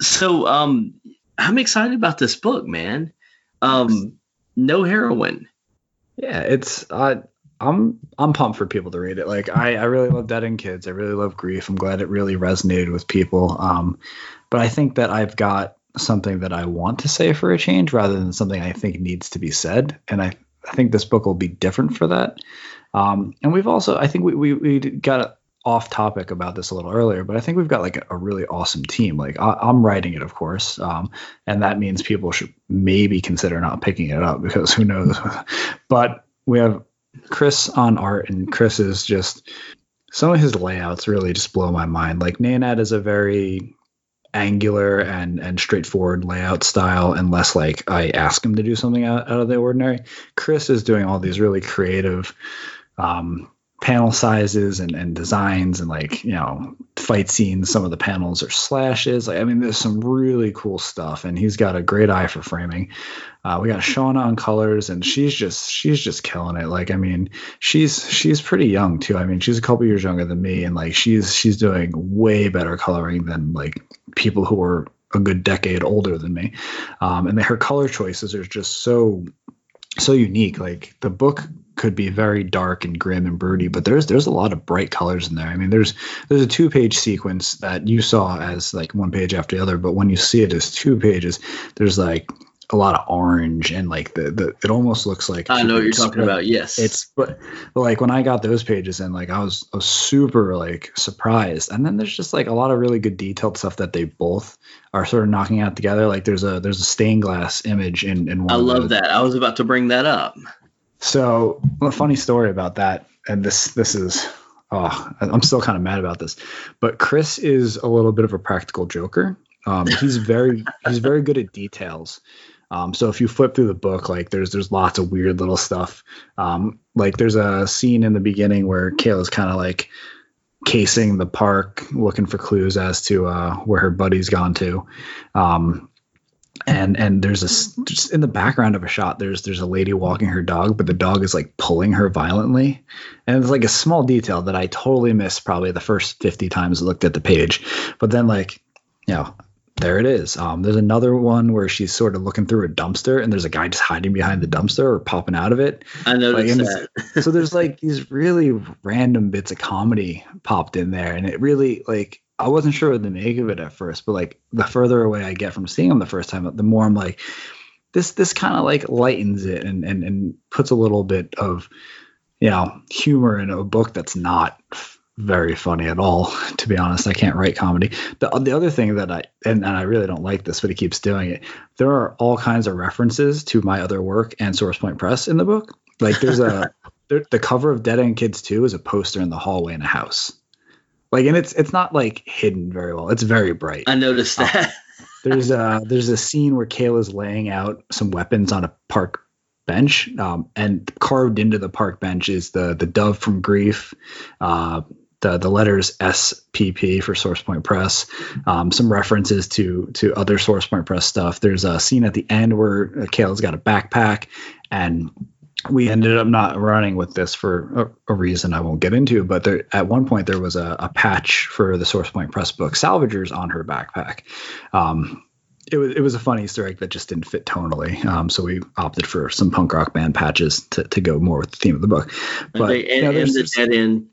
so um, I'm excited about this book, man. Um, no heroine. Yeah, it's uh, I'm I'm pumped for people to read it. Like I I really love Dead End Kids. I really love Grief. I'm glad it really resonated with people. Um, but I think that I've got something that I want to say for a change rather than something I think needs to be said. And I I think this book will be different for that. Um, and we've also I think we we, we got off topic about this a little earlier, but I think we've got like a, a really awesome team. Like I, am writing it, of course, um, and that means people should maybe consider not picking it up because who knows. but we have Chris on art, and Chris is just some of his layouts really just blow my mind. Like Nenad is a very angular and and straightforward layout style, and less like I ask him to do something out, out of the ordinary. Chris is doing all these really creative. Um, panel sizes and, and designs and like you know fight scenes some of the panels are slashes like, i mean there's some really cool stuff and he's got a great eye for framing uh, we got shauna on colors and she's just she's just killing it like i mean she's she's pretty young too i mean she's a couple years younger than me and like she's she's doing way better coloring than like people who are a good decade older than me um, and her color choices are just so so unique like the book could be very dark and grim and broody, but there's there's a lot of bright colors in there. I mean, there's there's a two page sequence that you saw as like one page after the other, but when you see it as two pages, there's like a lot of orange and like the, the it almost looks like I know what you're talking about. Yes, it's but, but like when I got those pages and like I was I was super like surprised, and then there's just like a lot of really good detailed stuff that they both are sort of knocking out together. Like there's a there's a stained glass image in in one. I love that. I was about to bring that up. So a funny story about that, and this this is oh, I'm still kind of mad about this, but Chris is a little bit of a practical joker. Um, he's very he's very good at details. Um, so if you flip through the book, like there's there's lots of weird little stuff. Um, like there's a scene in the beginning where Kayla's kind of like casing the park, looking for clues as to uh, where her buddy's gone to. Um, and and there's a just in the background of a shot there's there's a lady walking her dog but the dog is like pulling her violently and it's like a small detail that i totally missed probably the first 50 times i looked at the page but then like you know there it is. Um, there's another one where she's sort of looking through a dumpster and there's a guy just hiding behind the dumpster or popping out of it. I noticed like, that. so there's like these really random bits of comedy popped in there and it really like I wasn't sure what to make of it at first, but like the further away I get from seeing them the first time, the more I'm like, this this kind of like lightens it and and and puts a little bit of you know humor in a book that's not very funny at all. To be honest, I can't write comedy. The the other thing that I and, and I really don't like this, but he keeps doing it. There are all kinds of references to my other work and Source Point Press in the book. Like there's a the cover of Dead End Kids 2 is a poster in the hallway in a house. Like, and it's it's not like hidden very well. It's very bright. I noticed that. Uh, there's a there's a scene where Kayla's laying out some weapons on a park bench, um, and carved into the park bench is the the dove from Grief. Uh, the, the letters SPP for Source Point Press, um, some references to to other Source Point Press stuff. There's a scene at the end where Kayla's got a backpack and we ended up not running with this for a, a, reason I won't get into, but there, at one point there was a, a, patch for the Source Point Press book Salvagers on her backpack. Um, it was it was a funny Easter egg that just didn't fit tonally, um, so we opted for some punk rock band patches to, to go more with the theme of the book. But and, you know, and the dead end,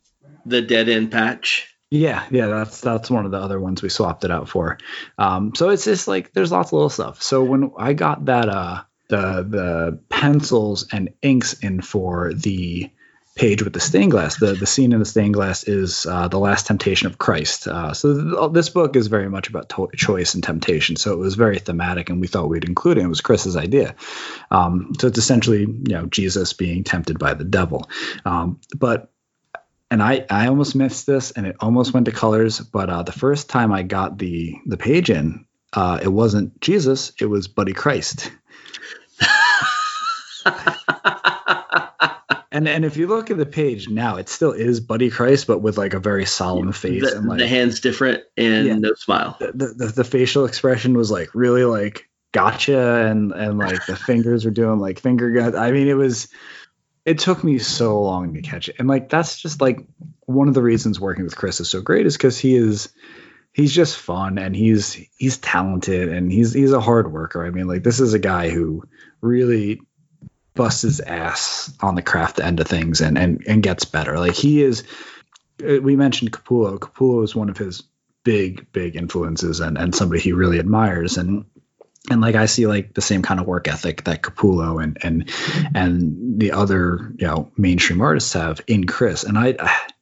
the dead end patch. Yeah, yeah, that's that's one of the other ones we swapped it out for. Um, so it's just like there's lots of little stuff. So when I got that uh the the pencils and inks in for the page with the stained glass. The the scene in the stained glass is uh, the last temptation of Christ. Uh, so th- this book is very much about to- choice and temptation. So it was very thematic, and we thought we'd include it. It was Chris's idea. Um, so it's essentially you know Jesus being tempted by the devil. Um, but and I I almost missed this, and it almost went to colors. But uh, the first time I got the the page in, uh, it wasn't Jesus. It was Buddy Christ. and and if you look at the page now, it still is Buddy Christ, but with like a very solemn face the, and like the hands different and yeah, no smile. The, the, the facial expression was like really like gotcha, and and like the fingers were doing like finger guns. I mean, it was. It took me so long to catch it, and like that's just like one of the reasons working with Chris is so great is because he is he's just fun and he's he's talented and he's he's a hard worker. I mean, like this is a guy who really busts his ass on the craft end of things and and and gets better. Like he is. uh, We mentioned Capullo. Capullo is one of his big big influences and and somebody he really admires and and like I see like the same kind of work ethic that Capullo and and and the other you know mainstream artists have in Chris and I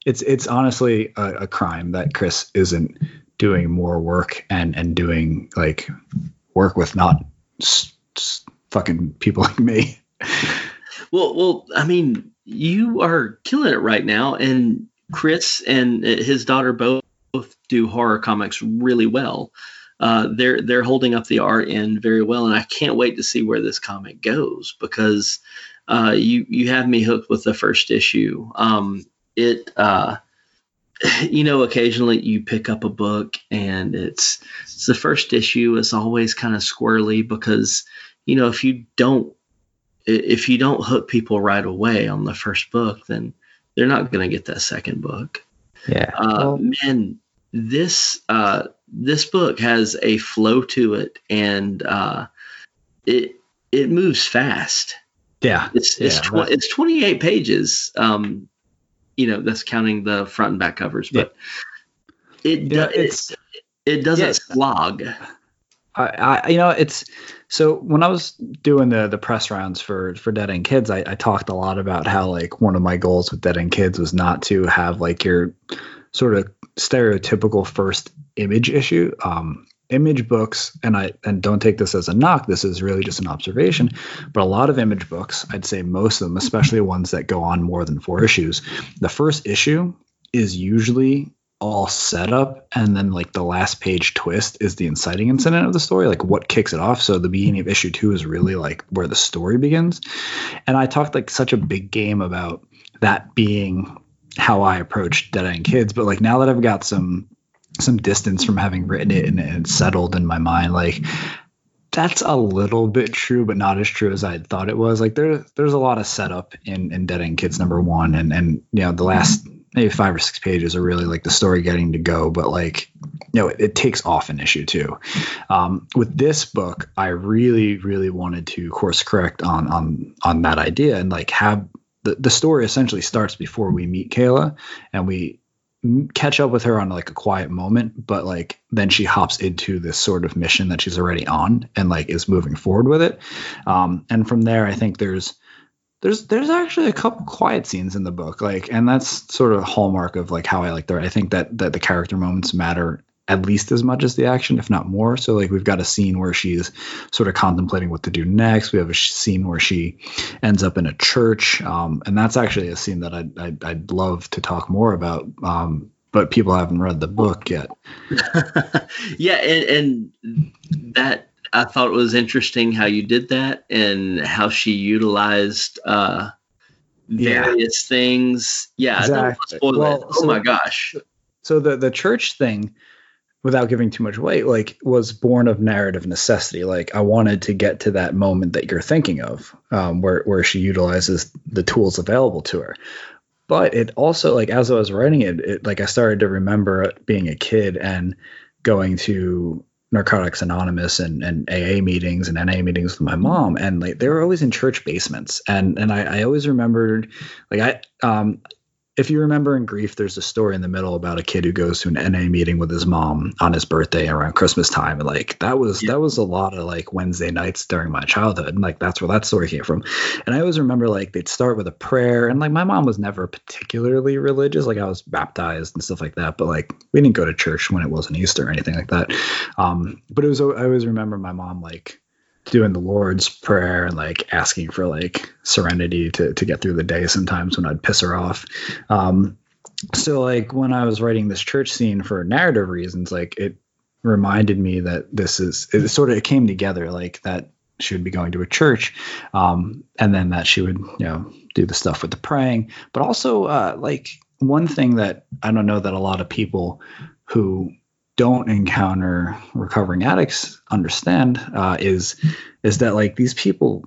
it's it's honestly a, a crime that Chris isn't doing more work and and doing like work with not s- s- fucking people like me Well, well, I mean, you are killing it right now, and Chris and uh, his daughter both do horror comics really well. Uh, they're they're holding up the art end very well, and I can't wait to see where this comic goes because uh, you you have me hooked with the first issue. Um, it uh, you know occasionally you pick up a book and it's, it's the first issue is always kind of squirrely because you know if you don't if you don't hook people right away on the first book, then they're not going to get that second book. yeah Uh, man, this uh, this book has a flow to it, and uh, it it moves fast. yeah It's it's Yeah, tw- it's twenty eight pages. Um, you know that's counting the front and back covers, but it do- Yeah, it, it's- it doesn't yeah. slog. I, I you know it's so when I was doing the the press rounds for for Dead End Kids, I, I talked a lot about how like one of my goals with Dead End Kids was not to have like your sort of stereotypical first image issue. Um, image books, and I and don't take this as a knock. This is really just an observation. But a lot of image books, I'd say most of them, especially ones that go on more than four issues, the first issue is usually all setup and then like the last page twist is the inciting incident of the story like what kicks it off so the beginning of issue two is really like where the story begins and i talked like such a big game about that being how i approach dead end kids but like now that i've got some some distance from having written it and it's settled in my mind like that's a little bit true, but not as true as I thought it was. Like there, there's a lot of setup in in Dead End Kids number one, and and you know the last maybe five or six pages are really like the story getting to go, but like you know it, it takes off an issue too. Um, with this book, I really really wanted to course correct on on on that idea and like have the the story essentially starts before we meet Kayla, and we catch up with her on like a quiet moment but like then she hops into this sort of mission that she's already on and like is moving forward with it. Um and from there i think there's there's there's actually a couple quiet scenes in the book like and that's sort of a hallmark of like how i like the i think that that the character moments matter at least as much as the action if not more so like we've got a scene where she's sort of contemplating what to do next we have a scene where she ends up in a church um, and that's actually a scene that I'd, I'd, I'd love to talk more about um, but people haven't read the book yet yeah, and, and that I thought it was interesting how you did that and how she utilized uh, Yeah. various things. Yeah, want to Exactly. Well. Oh so- my gosh. so the the church thing without giving too much weight like was born of narrative necessity. Like i wanted to get to that moment that you're thinking of um, where where she utilizes the tools available to her. But it also like as i was writing it, it like i started to remember being a kid and going to narcotics anonymous and, and aa meetings and na meetings with my mom. And like they were always in church basements. And and i, I always remembered like i um if you remember in grief there's a story in the middle about a kid who goes to an na meeting with his mom on his birthday around christmas time. And like that was Yeah. that was a lot of like wednesday nights during my childhood. And like that's where that story came from. And i always remember like they'd start with a prayer. And like my mom was never particularly religious. Like i was baptized and stuff like that. But like we didn't go to church when it wasn't easter or anything like that. Um but it was i always remember my mom like doing the Lord's prayer and like asking for like serenity to to get through the day sometimes when I'd piss her off. Um so like when I was writing this church scene for narrative reasons, like it reminded me that this is it sort of it came together like that she would be going to a church um and then that she would you know do the stuff with the praying but also uh like one thing that i don't know that a lot of people who don't encounter recovering addicts understand uh, is is that like these people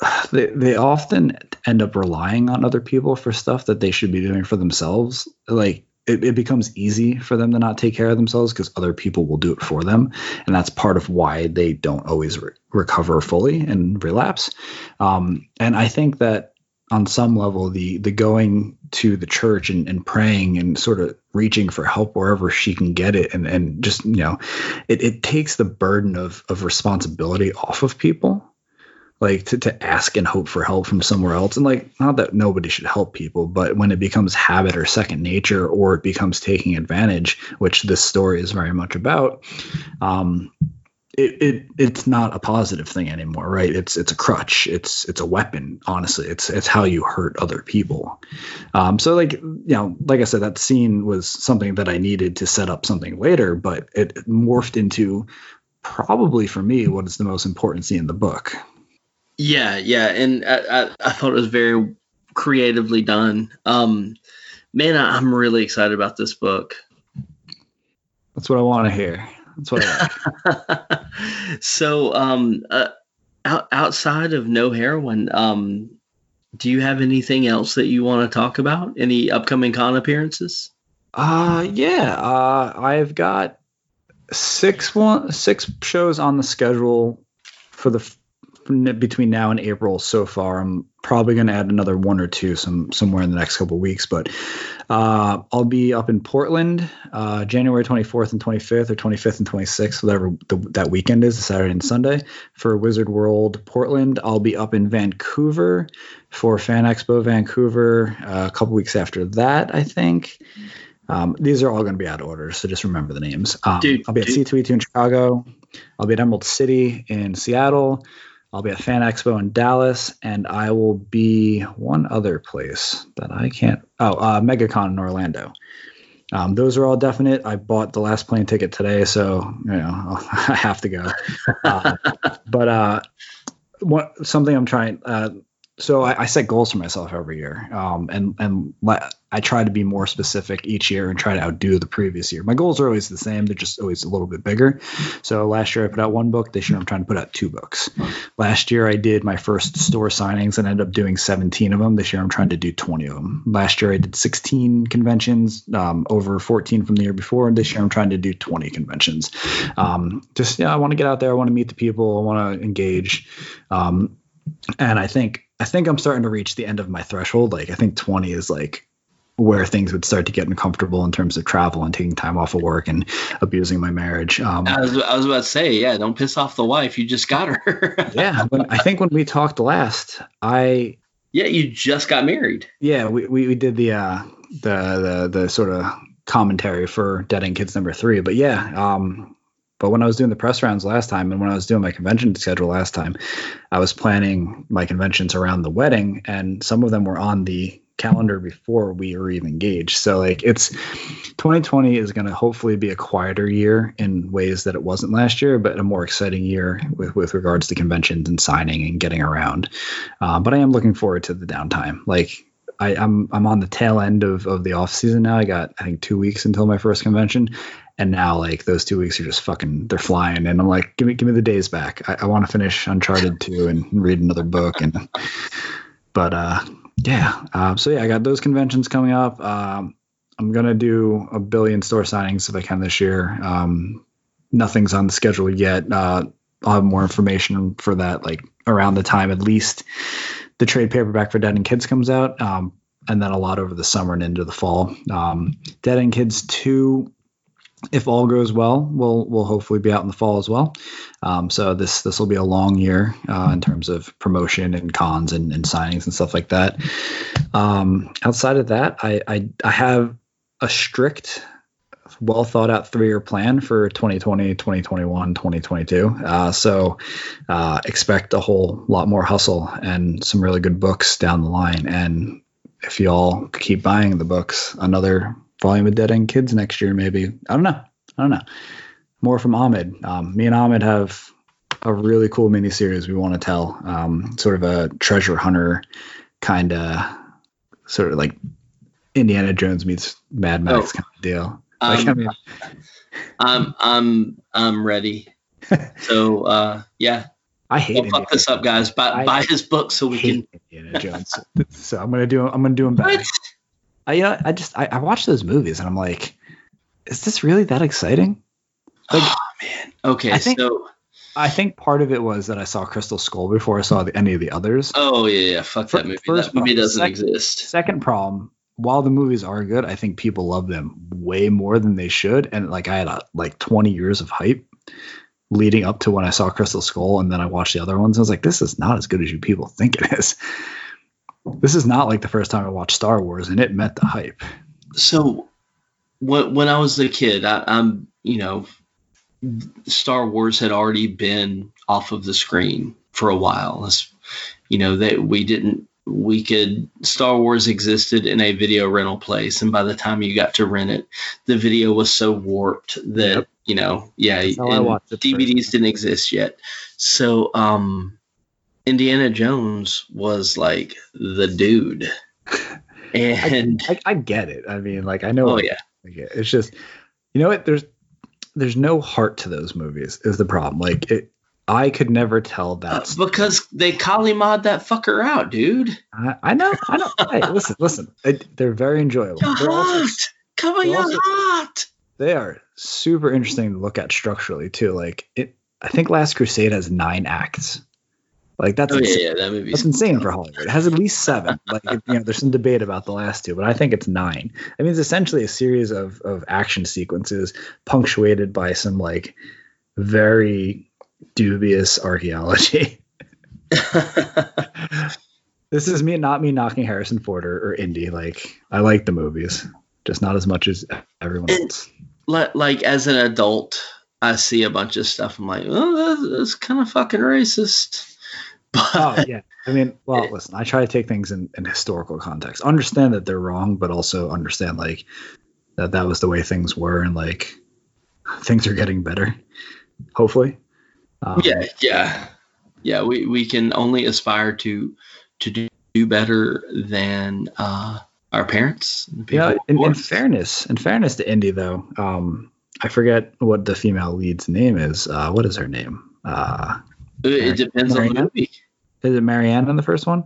they, they often end up relying on other people for stuff that they should be doing for themselves. Like it, it becomes easy for them to not take care of themselves because other people will do it for them. And that's part of why they don't always re- recover fully and relapse. Um, and i think that on some level the the going to the church and, and praying and sort of reaching for help wherever she can get it. And, and just you know it, it takes the burden of of responsibility off of people like to, to ask and hope for help from somewhere else. And like not that nobody should help people but when it becomes habit or second nature or it becomes taking advantage which this story is very much about um, it, it it's not a positive thing anymore right? It's it's a crutch. It's it's a weapon honestly. It's it's how you hurt other people. Um, so like you know like i said that scene was something that i needed to set up something later but it morphed into probably for me what is the most important scene in the book. Yeah, yeah, and I, I, I thought it was very creatively done. Um, man, I, I'm really excited about this book. that's what i want to hear that's what i like so, um, uh, out, outside of no heroine, um, do you have anything else that you want to talk about? Any upcoming con appearances? Uh yeah. Uh I've got six one six shows on the schedule for the between now and April so far. I'm probably going to add another one or two some somewhere in the next couple of weeks, but uh, I'll be up in Portland uh, January 24th and 25th, or 25th and 26th, whatever the, that weekend is, Saturday and Sunday for Wizard World Portland. I'll be up in Vancouver for Fan Expo Vancouver uh, a couple weeks after that, I think. Um, these are all going to be out of order, so just remember the names. Um, Dude, I'll be at dude. C2E2 in Chicago. I'll be at Emerald City in Seattle. I'll be at Fan Expo in Dallas, and I will be one other place that I can't. Oh, uh, MegaCon in Orlando. Um, those are all definite. I bought the last plane ticket today, so you know I have to go. Uh, but uh, what something I'm trying. So I, I set goals for myself every year, um, and and I try to be more specific each year and try to outdo the previous year. My goals are always the same; they're just always a little bit bigger. So last year I put out one book. This year I'm trying to put out two books. Last year I did my first store signings and ended up doing 17 of them. This year I'm trying to do 20 of them. Last year I did 16 conventions, um, over 14 from the year before, and this year I'm trying to do 20 conventions. Um, just yeah, I want to get out there. I want to meet the people. I want to engage. Um, and I think I think I'm starting to reach the end of my threshold. Like I think 20 is like where things would start to get uncomfortable in terms of travel and taking time off of work and abusing my marriage. Um, I was, I was about to say, yeah, don't piss off the wife. You just got her. yeah, when, I think when we talked last, I yeah, you just got married. yeah we, we, we did the uh the the the sort of commentary for Dead End Kids number three. But yeah, um, but when I was doing the press rounds last time and when I was doing my convention schedule last time, I was planning my conventions around the wedding, and some of them were on the calendar before we were even engaged. So like it's 2020 is going to hopefully be a quieter year in ways that it wasn't last year, but a more exciting year with with regards to conventions and signing and getting around. Uh, but I am looking forward to the downtime. Like I, I'm I'm on the tail end of, of the off season now. I got I think two weeks until my first convention, and now like those two weeks are just fucking they're flying. And I'm like, give me give me the days back. I, I want to finish Uncharted two and read another book. And but uh yeah, uh, so yeah, I got those conventions coming up. Um, I'm gonna do a billion store signings if I can this year. Um, nothing's on the schedule yet. Uh, I'll have more information for that like around the time at least the trade paperback for Dead End Kids comes out, um, and then a lot over the summer and into the fall. Um, Dead End Kids two, if all goes well, we'll we'll hopefully be out in the fall as well. Um, so this this will be a long year uh, in terms of promotion and cons and, and signings and stuff like that. Um, outside of that, I, I I have a strict well thought out three year plan for 2020 2021 2022 uh, so uh, expect a whole lot more hustle and some really good books down the line and if y'all keep buying the books another volume of dead end kids next year maybe i don't know i don't know more from ahmed um, me and ahmed have a really cool mini series we want to tell um, sort of a treasure hunter kind of sort of like indiana jones meets mad max Oh. kind of deal like, Um, I mean, I'm I'm I'm ready. So uh, yeah, I hate well, Indiana fuck this up, guys. Buy, I buy his book so we can. Indiana Jones. so I'm gonna do I'm gonna do him What? I you know I just I, I watch those movies and I'm like, is this really that exciting? Like, oh man. Okay, I think- so I think part of it was that I saw Crystal Skull before I saw the, any of the others. oh yeah, yeah, fuck that movie. first that movie problem. doesn't Sec- exist. Second problem, while the movies are good, I think people love them way more than they should. And like I had a, like 20 years of hype leading up to when I saw Crystal Skull, and then I watched the other ones. I was like, this is not as good as you people think it is. This is not like the first time I watched Star Wars, and it met the hype. So when when I was a kid, I, I'm you know, Star Wars had already been off of the screen for a while. It's, you know that we didn't we could Star Wars existed in a video rental place, and by the time you got to rent it, the video was so warped that Yep. you know, yeah, DVDs didn't exist yet. So, um, Indiana Jones was like the dude, and I, I get it. I mean, like I know. oh yeah, I it. It's just, you know what? There's, there's no heart to those movies. Is the problem? Like it, I could never tell uh, that's. because they Kali mod that fucker out, dude. I, I know. I know. hey, listen, listen. It, they're very enjoyable. You're They're also, hot. Come on, you're also- hot. they are super interesting to look at structurally too. Like it, I think Last Crusade has nine acts. Like that's Oh yeah, insane. yeah, that movie's That's insane for Hollywood. It has at least seven. Like you know, there's some debate about the last two, but I think it's nine. I mean, it's essentially a series of of action sequences punctuated by some like very dubious archaeology. this is me not me knocking Harrison Ford or, or Indy. Like I like the movies, just not as much as everyone And- else. like, like as an adult, I see a bunch of stuff. I'm like, oh, that's, that's kind of fucking racist. But Oh yeah. I mean, well, listen. I try to take things in, in historical context. Understand that they're wrong, but also understand like that that was the way things were, and like things are getting better. Hopefully. Um, yeah, yeah, yeah. We we can only aspire to to do, do better than uh, our parents. Yeah. In, in fairness, in fairness to Indy though, um, I forget what the female lead's name is. Uh, what is her name? Uh, it, it depends on the movie. Is it Marianne in the first one?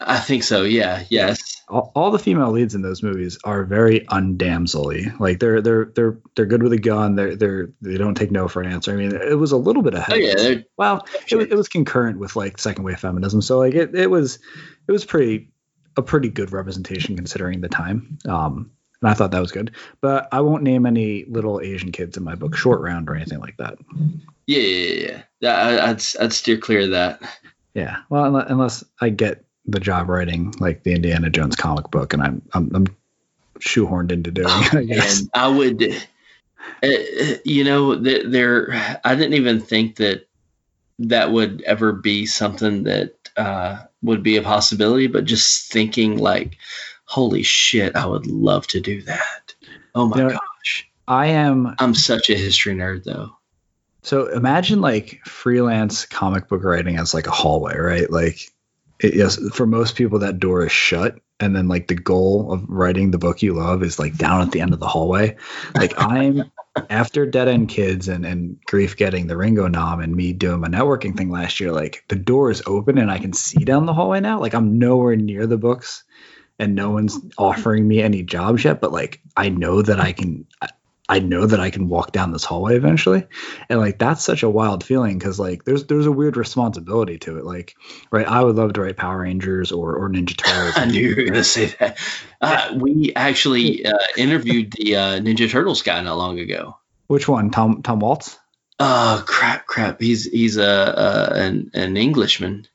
I think so. Yeah. Yes. all, all the female leads in those movies are very undamselly. Like they're they're they're they're good with a gun. They're they're they don't take no for an answer. I mean, it was a little bit ahead. Oh yeah. Well, it was, it was concurrent with like second wave feminism, so like it, it was it was pretty a pretty good representation considering the time. Um, and I thought that was good. But I won't name any little Asian kids in my book short round or anything like that. Yeah. Yeah. Yeah. yeah. I, I'd I'd steer clear of that. Yeah. Well, unless, I get the job writing like the Indiana Jones comic book, and I'm I'm, I'm shoehorned into doing it. I. And I would, uh, you know, there. I didn't even think that that would ever be something that uh, would be a possibility. But just thinking, like, holy shit, I would love to do that. Oh my You know, gosh, I am I'm such a history nerd, though. So imagine like freelance comic book writing as like a hallway, right? Like, it, yes, for most people that door is shut, and then like the goal of writing the book you love is like down at the end of the hallway. Like I'm after Dead End Kids and and Grief getting the Ringo nom and me doing my networking thing last year. Like the door is open and I can see down the hallway now. Like I'm nowhere near the books, and no one's offering me any jobs yet. But like I know that I can. I, know that I can walk down this hallway eventually and like that's such a wild feeling because like there's there's a weird responsibility to it like right i would love to write power rangers or, or ninja turtles I knew you were gonna say that. Uh, we actually uh, interviewed the uh, Ninja Turtles guy not long ago. which one tom tom waltz Oh crap, crap! He's he's a uh, an an Englishman.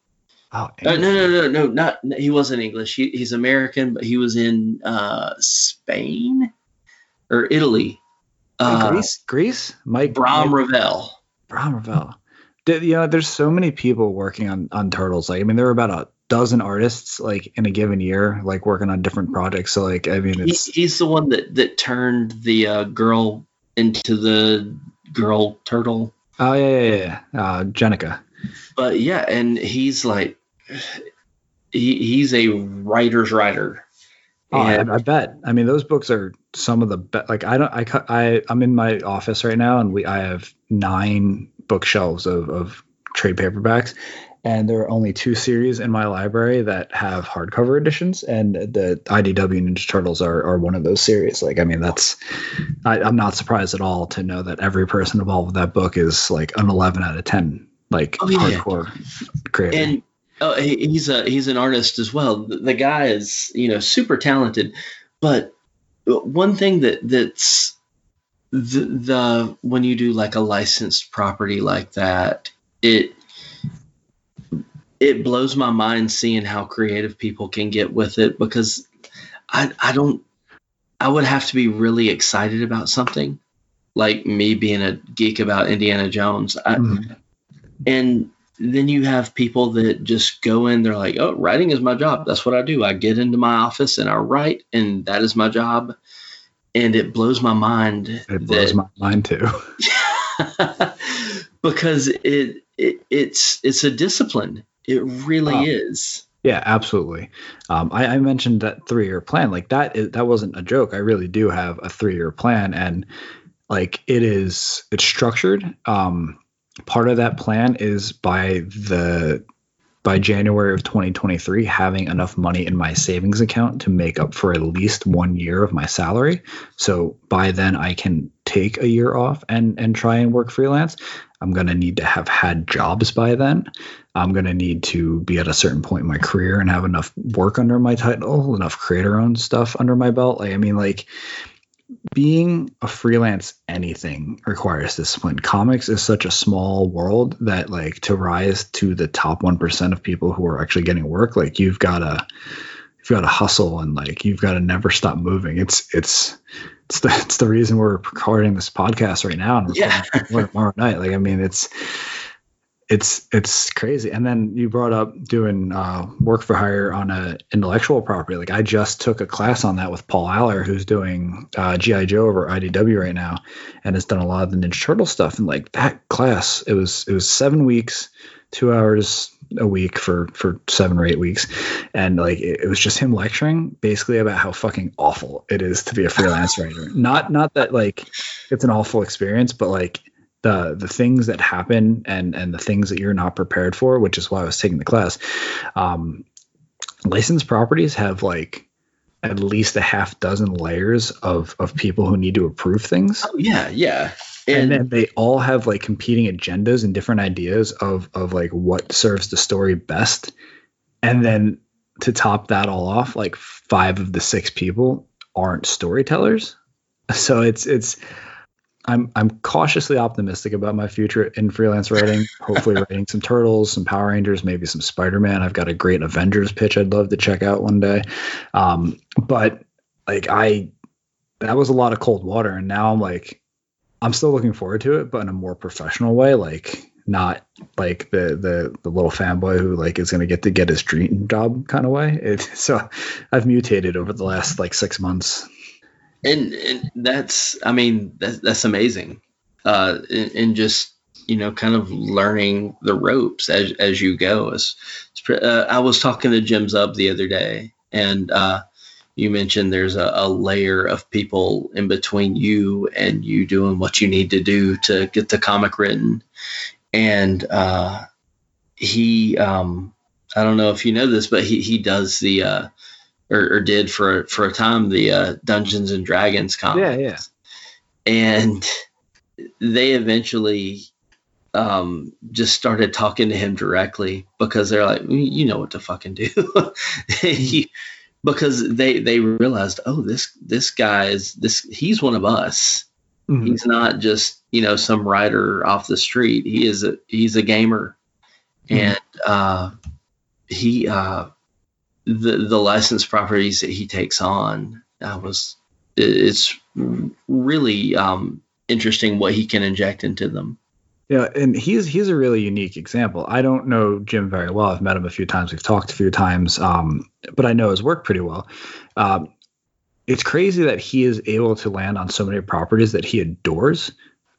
oh Uh, no, no, no, no, not he wasn't English. He, he's American, but he was in uh, Spain or Italy. Uh, greece greece mike Brom Ravel. Brom Ravel. Did- you know there's so many people working on on turtles like i mean there were about a dozen artists like in a given year like working on different projects so like i mean He, he's the one that that turned the uh, girl into the girl turtle. oh yeah yeah yeah, yeah. uh jennika But yeah, and he's like, he, he's a writer's writer. Oh, I, And- I bet. I mean, those books are some of the best. Like, I don't. I I I'm in my office right now, and we I have nine bookshelves of of trade paperbacks and there are only two series in my library that have hardcover editions and the idw ninja turtles are, are one of those series like i mean that's I, i'm not surprised at all to know that every person involved with that book is like an 11 out of 10 like Oh, yeah. hardcore creator and oh, he- he's a he's an artist as well. The, the guy is you know super talented, but one thing that that's the, the when you do like a licensed property like that, it it blows my mind seeing how creative people can get with it because I I don't I would have to be really excited about something like me being a geek about Indiana Jones. I, Mhm. and then you have people that just go in they're like oh writing is my job that's what i do i get into my office and i write and that is my job and it blows my mind it blows that- my mind too because it, it it's it's a discipline it really Wow. is Yeah, absolutely. Um, I, I mentioned that three year plan. Like that is that wasn't a joke. I really do have a three year plan, and like it is it's structured. Um, part of that plan is by the by January of 2023 having enough money in my savings account to make up for at least one year of my salary. So by then I can take a year off and and try and work freelance. I'm going to need to have had jobs by then. I'm going to need to be at a certain point in my career and have enough work under my title, enough creator owned stuff under my belt. Like, I mean, like being a freelance anything requires discipline. Comics is such a small world that, like, to rise to the top 1% of people who are actually getting work, like, you've got to. You've got to hustle and like you've got to never stop moving. It's it's it's the it's the reason we're recording this podcast right now and Yeah. tomorrow night. Like I mean, it's it's it's crazy. And then you brought up doing uh, work for hire on a intellectual property. Like I just took a class on that with Paul Allor, who's doing uh, GI Joe over IDW right now, and has done a lot of the Ninja Turtle stuff. And like that class, it was it was seven weeks, two hours a week for for seven or eight weeks, and like it, it was just him lecturing basically about how fucking awful it is to be a freelance writer. Not not that like it's an awful experience, but like the the things that happen and and the things that you're not prepared for, which is why I was taking the class. Um, licensed properties have like at least a half dozen layers of of people who need to approve things. Oh yeah yeah. And and, then they all have like competing agendas and different ideas of of like what serves the story best. And then to top that all off like five of the six people aren't storytellers. So it's it's i'm i'm cautiously optimistic about my future in freelance writing hopefully writing some turtles some power rangers maybe some spider-man i've got a great avengers pitch i'd love to check out one day um but like i that was a lot of cold water and now i'm like I'm still looking forward to it, but in a more professional way, like not like the the the little fanboy who like is gonna get to get his dream job kind of way. It, so I've mutated over the last like six months. And, and that's i mean that's, that's amazing. Uh and, and just you know kind of learning the ropes as as you go. It's, it's uh, i was talking to jim zub the other day and uh you mentioned there's a, a layer of people in between you and you doing what you need to do to get the comic written. And uh he um i don't know if you know this but he he does the uh or, or did for for a time the uh, Dungeons and Dragons comics. Yeah, yeah. And they eventually um, just started talking to him directly because they're like, "Mm, you know what to fucking do, He- because they they realized, oh, this this guy is this he's one of us. Mhm. He's not just you know some writer off the street. He is a he's a gamer, Mhm. and uh, he uh, the the licensed properties that he takes on uh, was it's really um, interesting what he can inject into them. Yeah, and he's he's a really unique example. I don't know Jim very well. I've met him a few times. We've talked a few times, um, but I know his work pretty well. Um, it's crazy that he is able to land on so many properties that he adores,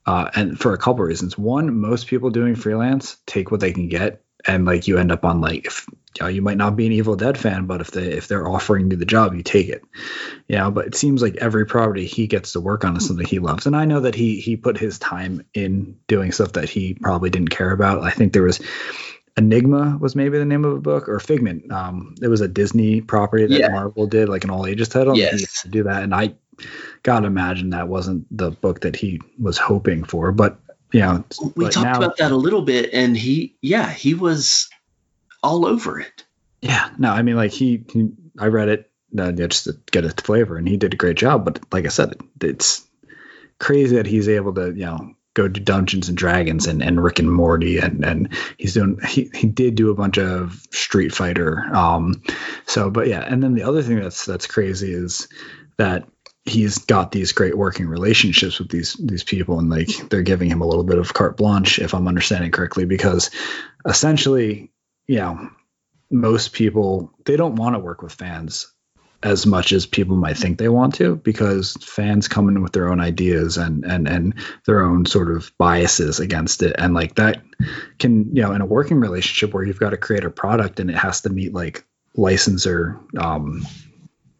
uh, and for a couple of reasons. One, most people doing freelance take what they can get, and like you end up on like if you, know, you might not be an Evil Dead fan, but if they if they're offering you the job, you take it. You know, but it seems like every property he gets to work on is something he loves, and I know that he he put his time in doing stuff that he probably didn't care about. I think there was Enigma was maybe the name of a book or Figment. Um, it was a Disney property that Yeah. Marvel did, like an all ages title. Yes. used to do that, and I gotta imagine that wasn't the book that he was hoping for. But know, We talked now- about that a little bit, and he, yeah, he was all over it. Yeah, no, I mean, like he, he I read it uh, yeah, just to get a flavor, and he did a great job. But like I said, it's crazy that he's able to, you know, go to Dungeons and Dragons and, and Rick and Morty, and and he's doing he he did do a bunch of Street Fighter. Um, so, but yeah, and then the other thing that's that's crazy is that he's got these great working relationships with these these people and like they're giving him a little bit of carte blanche if i'm understanding correctly because essentially you know most people they don't want to work with fans as much as people might think they want to because fans come in with their own ideas and and and their own sort of biases against it and like that can you know in a working relationship where you've got to create a product and it has to meet like licensor um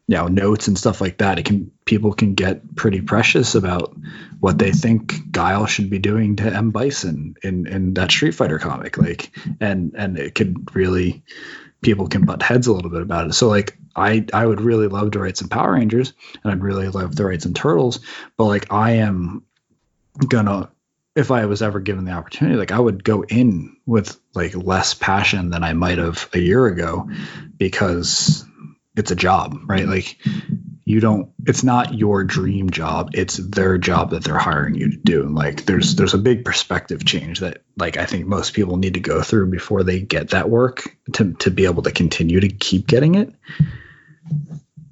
you know notes and stuff like that it can people can get pretty precious about what they think guile should be doing to m. Bison in in that street fighter comic like and and it could really people can butt heads a little bit about it. So like i i would really love to write some power rangers and i'd really love to write some turtles but like i am gonna if i was ever given the opportunity like i would go in with like less passion than i might have a year ago because it's a job, right? Like you don't it's not your dream job, it's their job that they're hiring you to do. And like there's there's a big perspective change that like I think most people need to go through before they get that work to to be able to continue to keep getting it.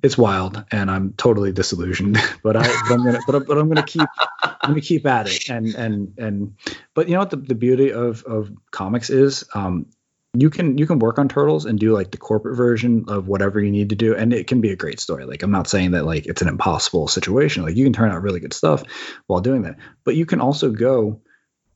It's wild and I'm totally disillusioned, but I but I'm gonna but, I'm- but I'm gonna keep I'm gonna keep at it and and and but you know what the, the beauty of of comics is um you can you can work on turtles and do like the corporate version of whatever you need to do and it can be a great story. Like i'm not saying that like it's an impossible situation like you can turn out really good stuff while doing that but you can also go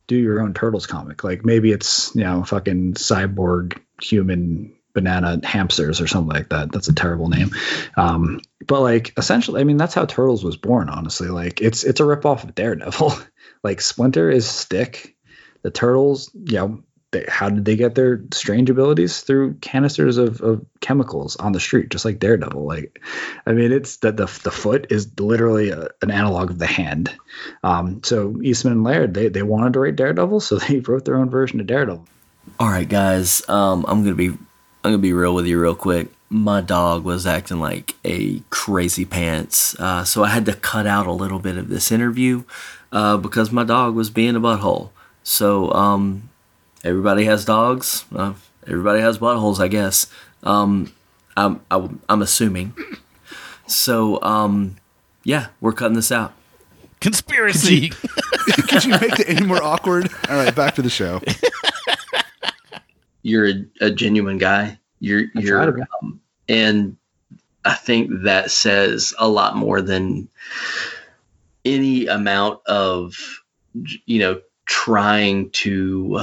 do your own turtles comic. Like maybe it's you know fucking cyborg human banana hamsters or something like that. That's a terrible name. Um but like essentially i mean that's how turtles was born honestly. Like it's it's a rip off of daredevil. Like splinter is stick. The turtles you know they, how did they get their strange abilities through canisters of, of chemicals on the street just like daredevil like i mean it's that the, the foot is literally a, an analog of the hand um, so eastman and laird they, they wanted to write daredevil so they wrote their own version of daredevil All right, guys. Um, I'm gonna be I'm gonna be real with you real quick. My dog was acting like a crazy pants, uh, so I had to cut out a little bit of this interview uh, because my dog was being a butthole. So um, everybody has dogs. Uh, everybody has buttholes, I guess. Um, I'm I, I'm assuming. So um, yeah, we're cutting this out. Conspiracy. Could you make it any more awkward? All right, back to the show. you're a, a genuine guy. You're I try to you're be. um, and I think that says a lot more than any amount of you know trying to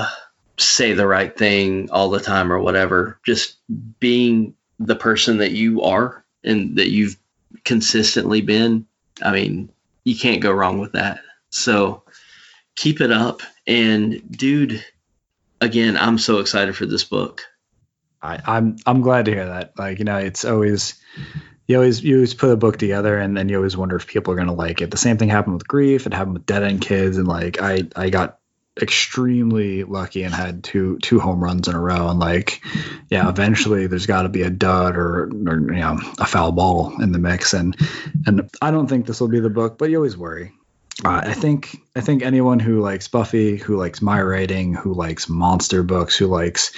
say the right thing all the time or whatever. Just being the person that you are and that you've consistently been. I mean, you can't go wrong with that. So keep it up. And dude, again, I'm so excited for this book. I, I'm I'm glad to hear that. Like you know, it's always you always you always put a book together and then you always wonder if people are gonna like it. The same thing happened with Grief. It happened with Dead End Kids, and like I I got extremely lucky and had two two home runs in a row. And like yeah, eventually there's got to be a dud or or you know a foul ball in the mix. And and I don't think this will be the book, but you always worry. Uh, I think I think anyone who likes Buffy, who likes my writing, who likes monster books, who likes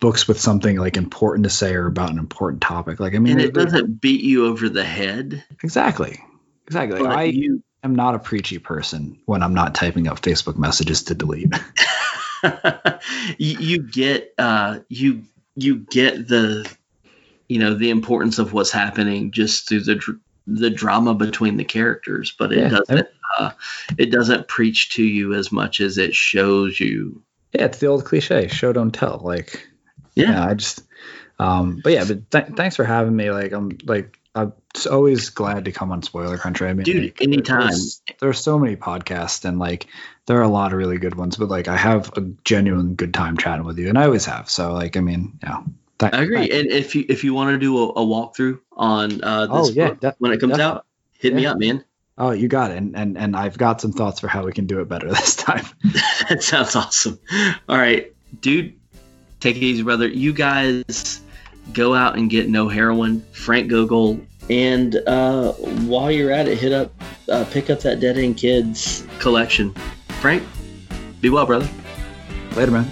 books with something like important to say or about an important topic. Like I mean, and it doesn't beat you over the head. exactly, exactly. I you, am not a preachy person when I'm not typing up Facebook messages to delete. you, you get uh, you you get the you know the importance of what's happening just through the dr- the drama between the characters, but it Yeah, doesn't uh, it doesn't preach to you as much as it shows you. yeah, it's the old cliche: show don't tell. Like Yeah, yeah, I just Um, but yeah, but th- thanks for having me. Like I'm like I'm s- always glad to come on Spoiler Country. I mean, Dude, like, anytime. There's, there's so many podcasts, and like there are a lot of really good ones. But like I have a genuine good time chatting with you, and I always have. So like I mean, yeah. I agree. And if you if you want to do a, a walkthrough on uh, this Oh, yeah, book de- when it comes definitely. out, hit me up, man. Oh, you got it. And, and and I've got some thoughts for how we can do it better this time. that sounds awesome. All right, dude, take it easy, brother. You guys go out and get no heroine, Frank Gogol, and uh, while you're at it, hit up, uh, pick up that Dead End Kids collection. Frank, be well, brother. Later, man.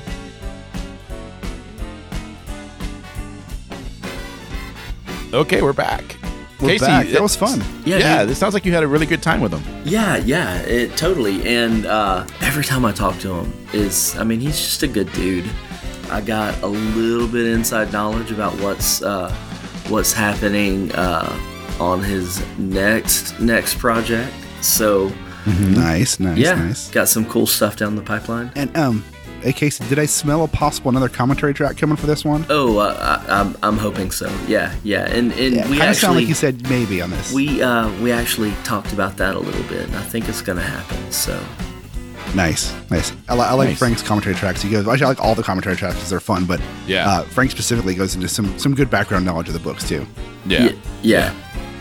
Okay, we're back. We're Casey, back. That it- was fun. Yeah, this sounds like you had a really good time with him. Yeah, yeah, it totally. And uh, every time I talk to him, is I mean, he's just a good dude. I got a little bit inside knowledge about what's uh, what's happening uh, on his next next project. So Nice, nice, yeah, nice. got some cool stuff down the pipeline. And um, hey Casey, did I smell a possible another commentary track coming for this one? Oh, uh, I, I'm I'm hoping so. Yeah, yeah, and and Yeah, we kind of sound actually like you said maybe on this. we uh, we actually talked about that a little bit, and I think it's gonna happen. So Nice, nice. I, li- I like Nice. Frank's commentary tracks. He goes, actually, I like all the commentary tracks because they're fun. But Yeah. uh, Frank specifically goes into some some good background knowledge of the books too. Yeah. yeah, yeah.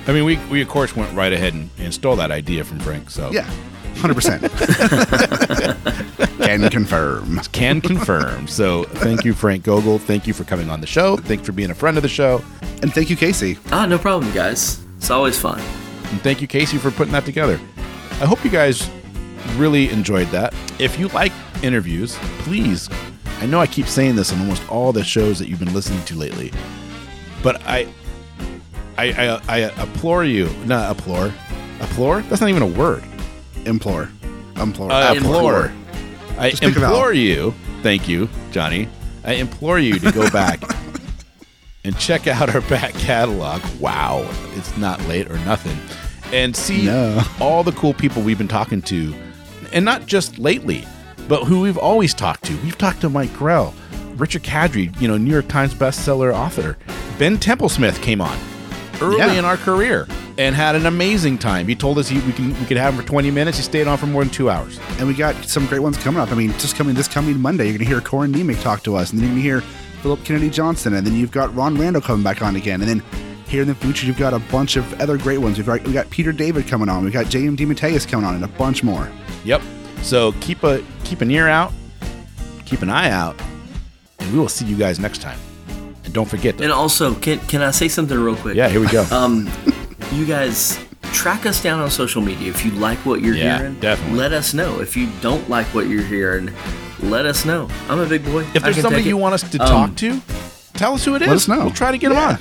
I mean, we, we of course went right ahead and, and stole that idea from Frank. So Yeah, hundred percent. Can confirm. can confirm. So thank you, Frank Gogol. Thank you for coming on the show. Thanks for being a friend of the show. And thank you, Casey. Ah, no problem, guys. It's always fun. And thank you, Casey, for putting that together. I hope you guys really enjoyed that. If you like interviews, please, I know I keep saying this on almost all the shows that you've been listening to lately, but I, I, I, I implore you, not implore, implore? That's not even a word. Implore, implore, Uh, Implore. implore. I Just pick a vowel. implore you. Thank you, Johnny. I implore you to go back and check out our back catalog. Wow, it's not late or nothing, and see No. all the cool people we've been talking to, and not just lately, but who we've always talked to. We've talked to Mike Grell, Richard Kadrey, you know, New York Times bestseller author. Ben Templesmith came on early Yeah. in our career and had an amazing time. He told us he, we can we could have him for 20 minutes. He stayed on for more than two hours. and we got some great ones coming up. I mean, just coming this coming Monday, you're gonna hear Corin Nemec talk to us, and then you're gonna hear Philip Kennedy Johnson, and then you've got Ron Randall coming back on again, and then here in the future you've got a bunch of other great ones. We've got, we got Peter David coming on, we've got J.M. DeMatteis coming on, and a bunch more. Yep. So keep a keep an ear out, keep an eye out, and we will see you guys next time. And don't forget. That. And also, can can I say something real quick? yeah, here we go. Um, you guys track us down on social media if you like what you're Yeah, hearing. definitely. Let us know if you don't like what you're hearing. Let us know. I'm a big boy. if there's somebody you want us to Um, talk to, tell us who it is. let us know. We'll try to get them on.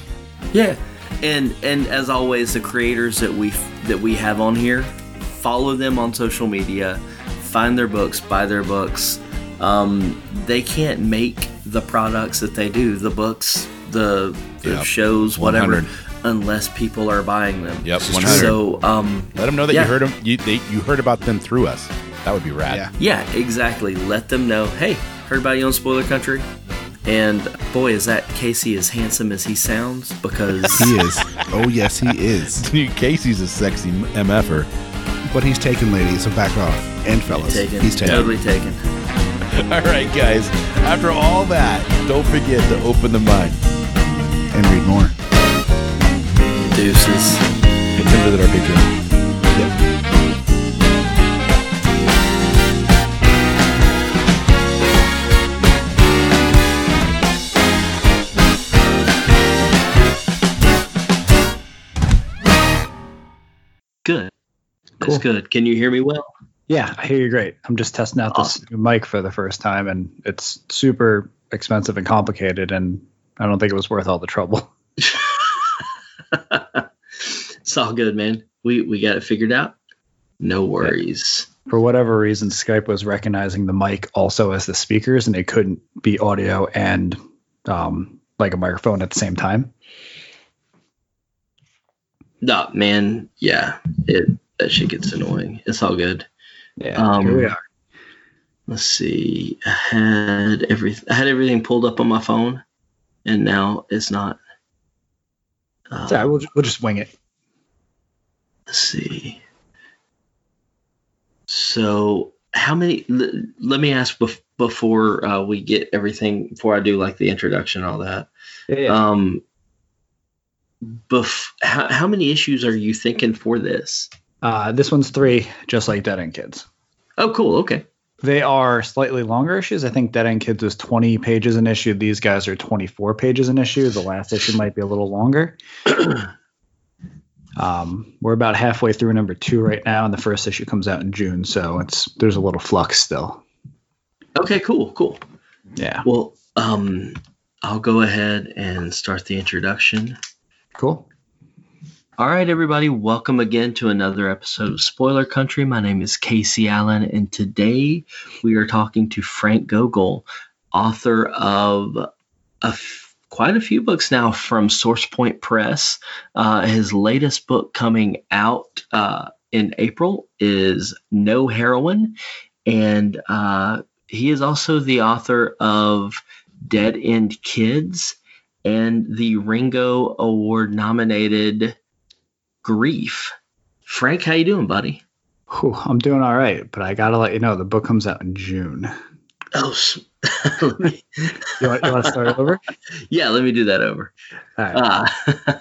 Yeah, and and as always, the creators that we that we have on here, follow them on social media, find their books, buy their books. Um, they can't make the products that they do, the books, the, the Yep. shows, whatever, 100. unless people are buying them. Yep, 100. So, um, Let them know that Yeah. you heard them. You, they, you heard about them through us. That would be rad. Yeah. yeah, exactly. Let them know. Hey, heard about you on Spoiler Country. And boy, is that Casey as handsome as he sounds? Because He is. oh yes, he is. Casey's a sexy mf'er. But he's taken, ladies. So back off, and fellas, taken, he's taken. totally taken. All right, guys. After all that, don't forget to open the mind And read more. Deuces. and visit our Patreon. Good. That's Cool. good. Can you hear me well? Yeah, I hear you great. I'm just testing out this new mic for the first time, and it's super expensive and complicated, and I don't think it was worth all the trouble. it's all good, man. We we got it figured out. No worries. For whatever reason, Skype was recognizing the mic also as the speakers, and it couldn't be audio and um, like a microphone at the same time. No, man. Yeah, it that shit gets annoying. It's all good. Yeah, Um, here we are. Let's see. I had everything. I had everything pulled up on my phone, and now it's not. Uh, Sorry, we'll, we'll just wing it. let's see. So, how many? l- let me ask bef- before uh, we get everything. Before I do like the introduction, and all that. Yeah, yeah. Um, bef- how, how many issues are you thinking for this? Uh, this one's three, just like Dead End Kids. Oh, cool. Okay. They are slightly longer issues. I think Dead End Kids was 20 pages an issue. These guys are 24 pages an issue. The last issue might be a little longer. um, we're about halfway through number two right now, and the first issue comes out in June, so it's there's a little flux still. Okay. Cool. Cool. Yeah, Well, um, I'll go ahead and start the introduction. cool. All right, everybody, welcome again to another episode of Spoiler Country. My name is Casey Allen, and today we are talking to Frank Gogol, author of a f- quite a few books now from Source Point Press. Uh, his latest book coming out uh, in April is No Heroine, and uh, he is also the author of Dead End Kids and the Ringo Award nominated Grief. Frank, how you doing, buddy? Whew, I'm doing all right, but I gotta let you know the book comes out in June. Oh, s- let me- You want, you want to start over? yeah, let me do that over. All right. Uh,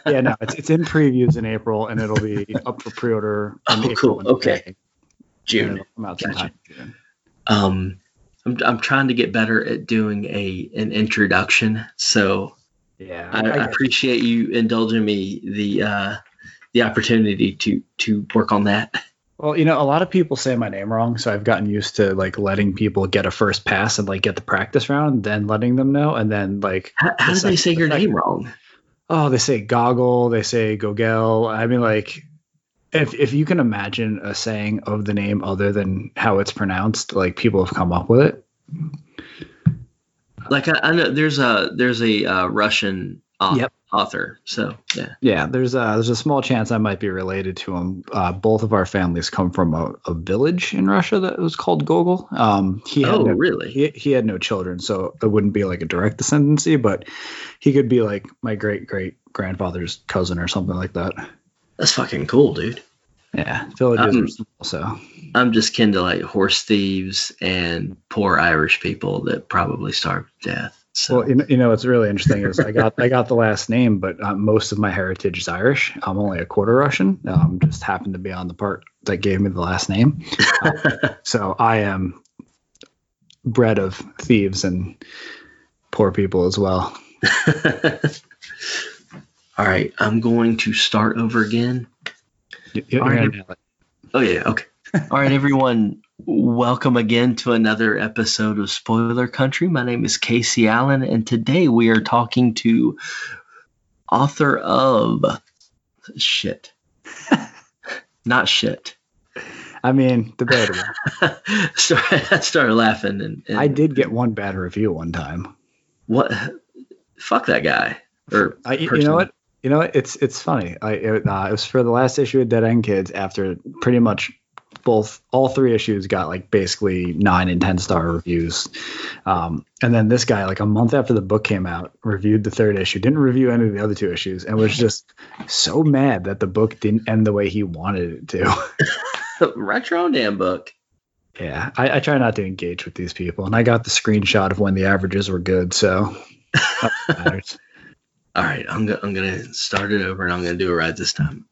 yeah, no, it's it's in previews in April, and it'll be up for pre-order. In Oh, April cool. Okay. May, June. it'll come out Gotcha. June. Um, I'm, I'm trying to get better at doing a an introduction, so Yeah, I, I I appreciate you indulging me the uh, the opportunity to to work on that. Well, you know, a lot of people say my name wrong, so I've gotten used to like letting people get a first pass and like get the practice round, then letting them know, and then like, How, how The did they say your the second- name wrong? oh, they say goggle, they say gogel. I mean, like, if if you can imagine a saying of the name other than how it's pronounced, like people have come up with it. Like I, I know there's a there's a uh, Russian au- Yep. Author, so yeah. Yeah, there's a there's a small chance I might be related to him. Uh, both of our families come from a, a village in Russia that was called Gogol. Um, he had Oh, no, really? he, he had no children, so it wouldn't be like a direct descendancy, but he could be like my great great grandfather's cousin or something like that. That's fucking cool, dude. Yeah, villages Um, are small, so I'm just kin to like horse thieves and poor Irish people that probably starved to death. So well, you know, you know what's really interesting is I got I got the last name, but uh, most of my heritage is Irish. I'm only a quarter Russian. Um, just happened to be on the part that gave me the last name. So I am bred of thieves and poor people as well. All right, I'm going to start over again. You- you're All right. gonna nail it. Oh yeah, okay. All right, everyone. Welcome again to another episode of Spoiler Country. My name is Casey Allen, and today we are talking to author of shit. Not shit. I mean, the debatable. so I started laughing, and, and I did get one bad review one time. what? Fuck that guy. Or I, you know what? You know what? It's it's funny. I it, uh, it was for the last issue of Dead End Kids. After pretty much both all three issues got like basically nine and ten star reviews, um, and then this guy like a month after the book came out reviewed the third issue, didn't review any of the other two issues, and was just so mad that the book didn't end the way he wanted it to. retro damn book. yeah, I, I try not to engage with these people, and I got the screenshot of when the averages were good, so. All right, I'm, go- I'm gonna start it over, and I'm gonna do it right this time.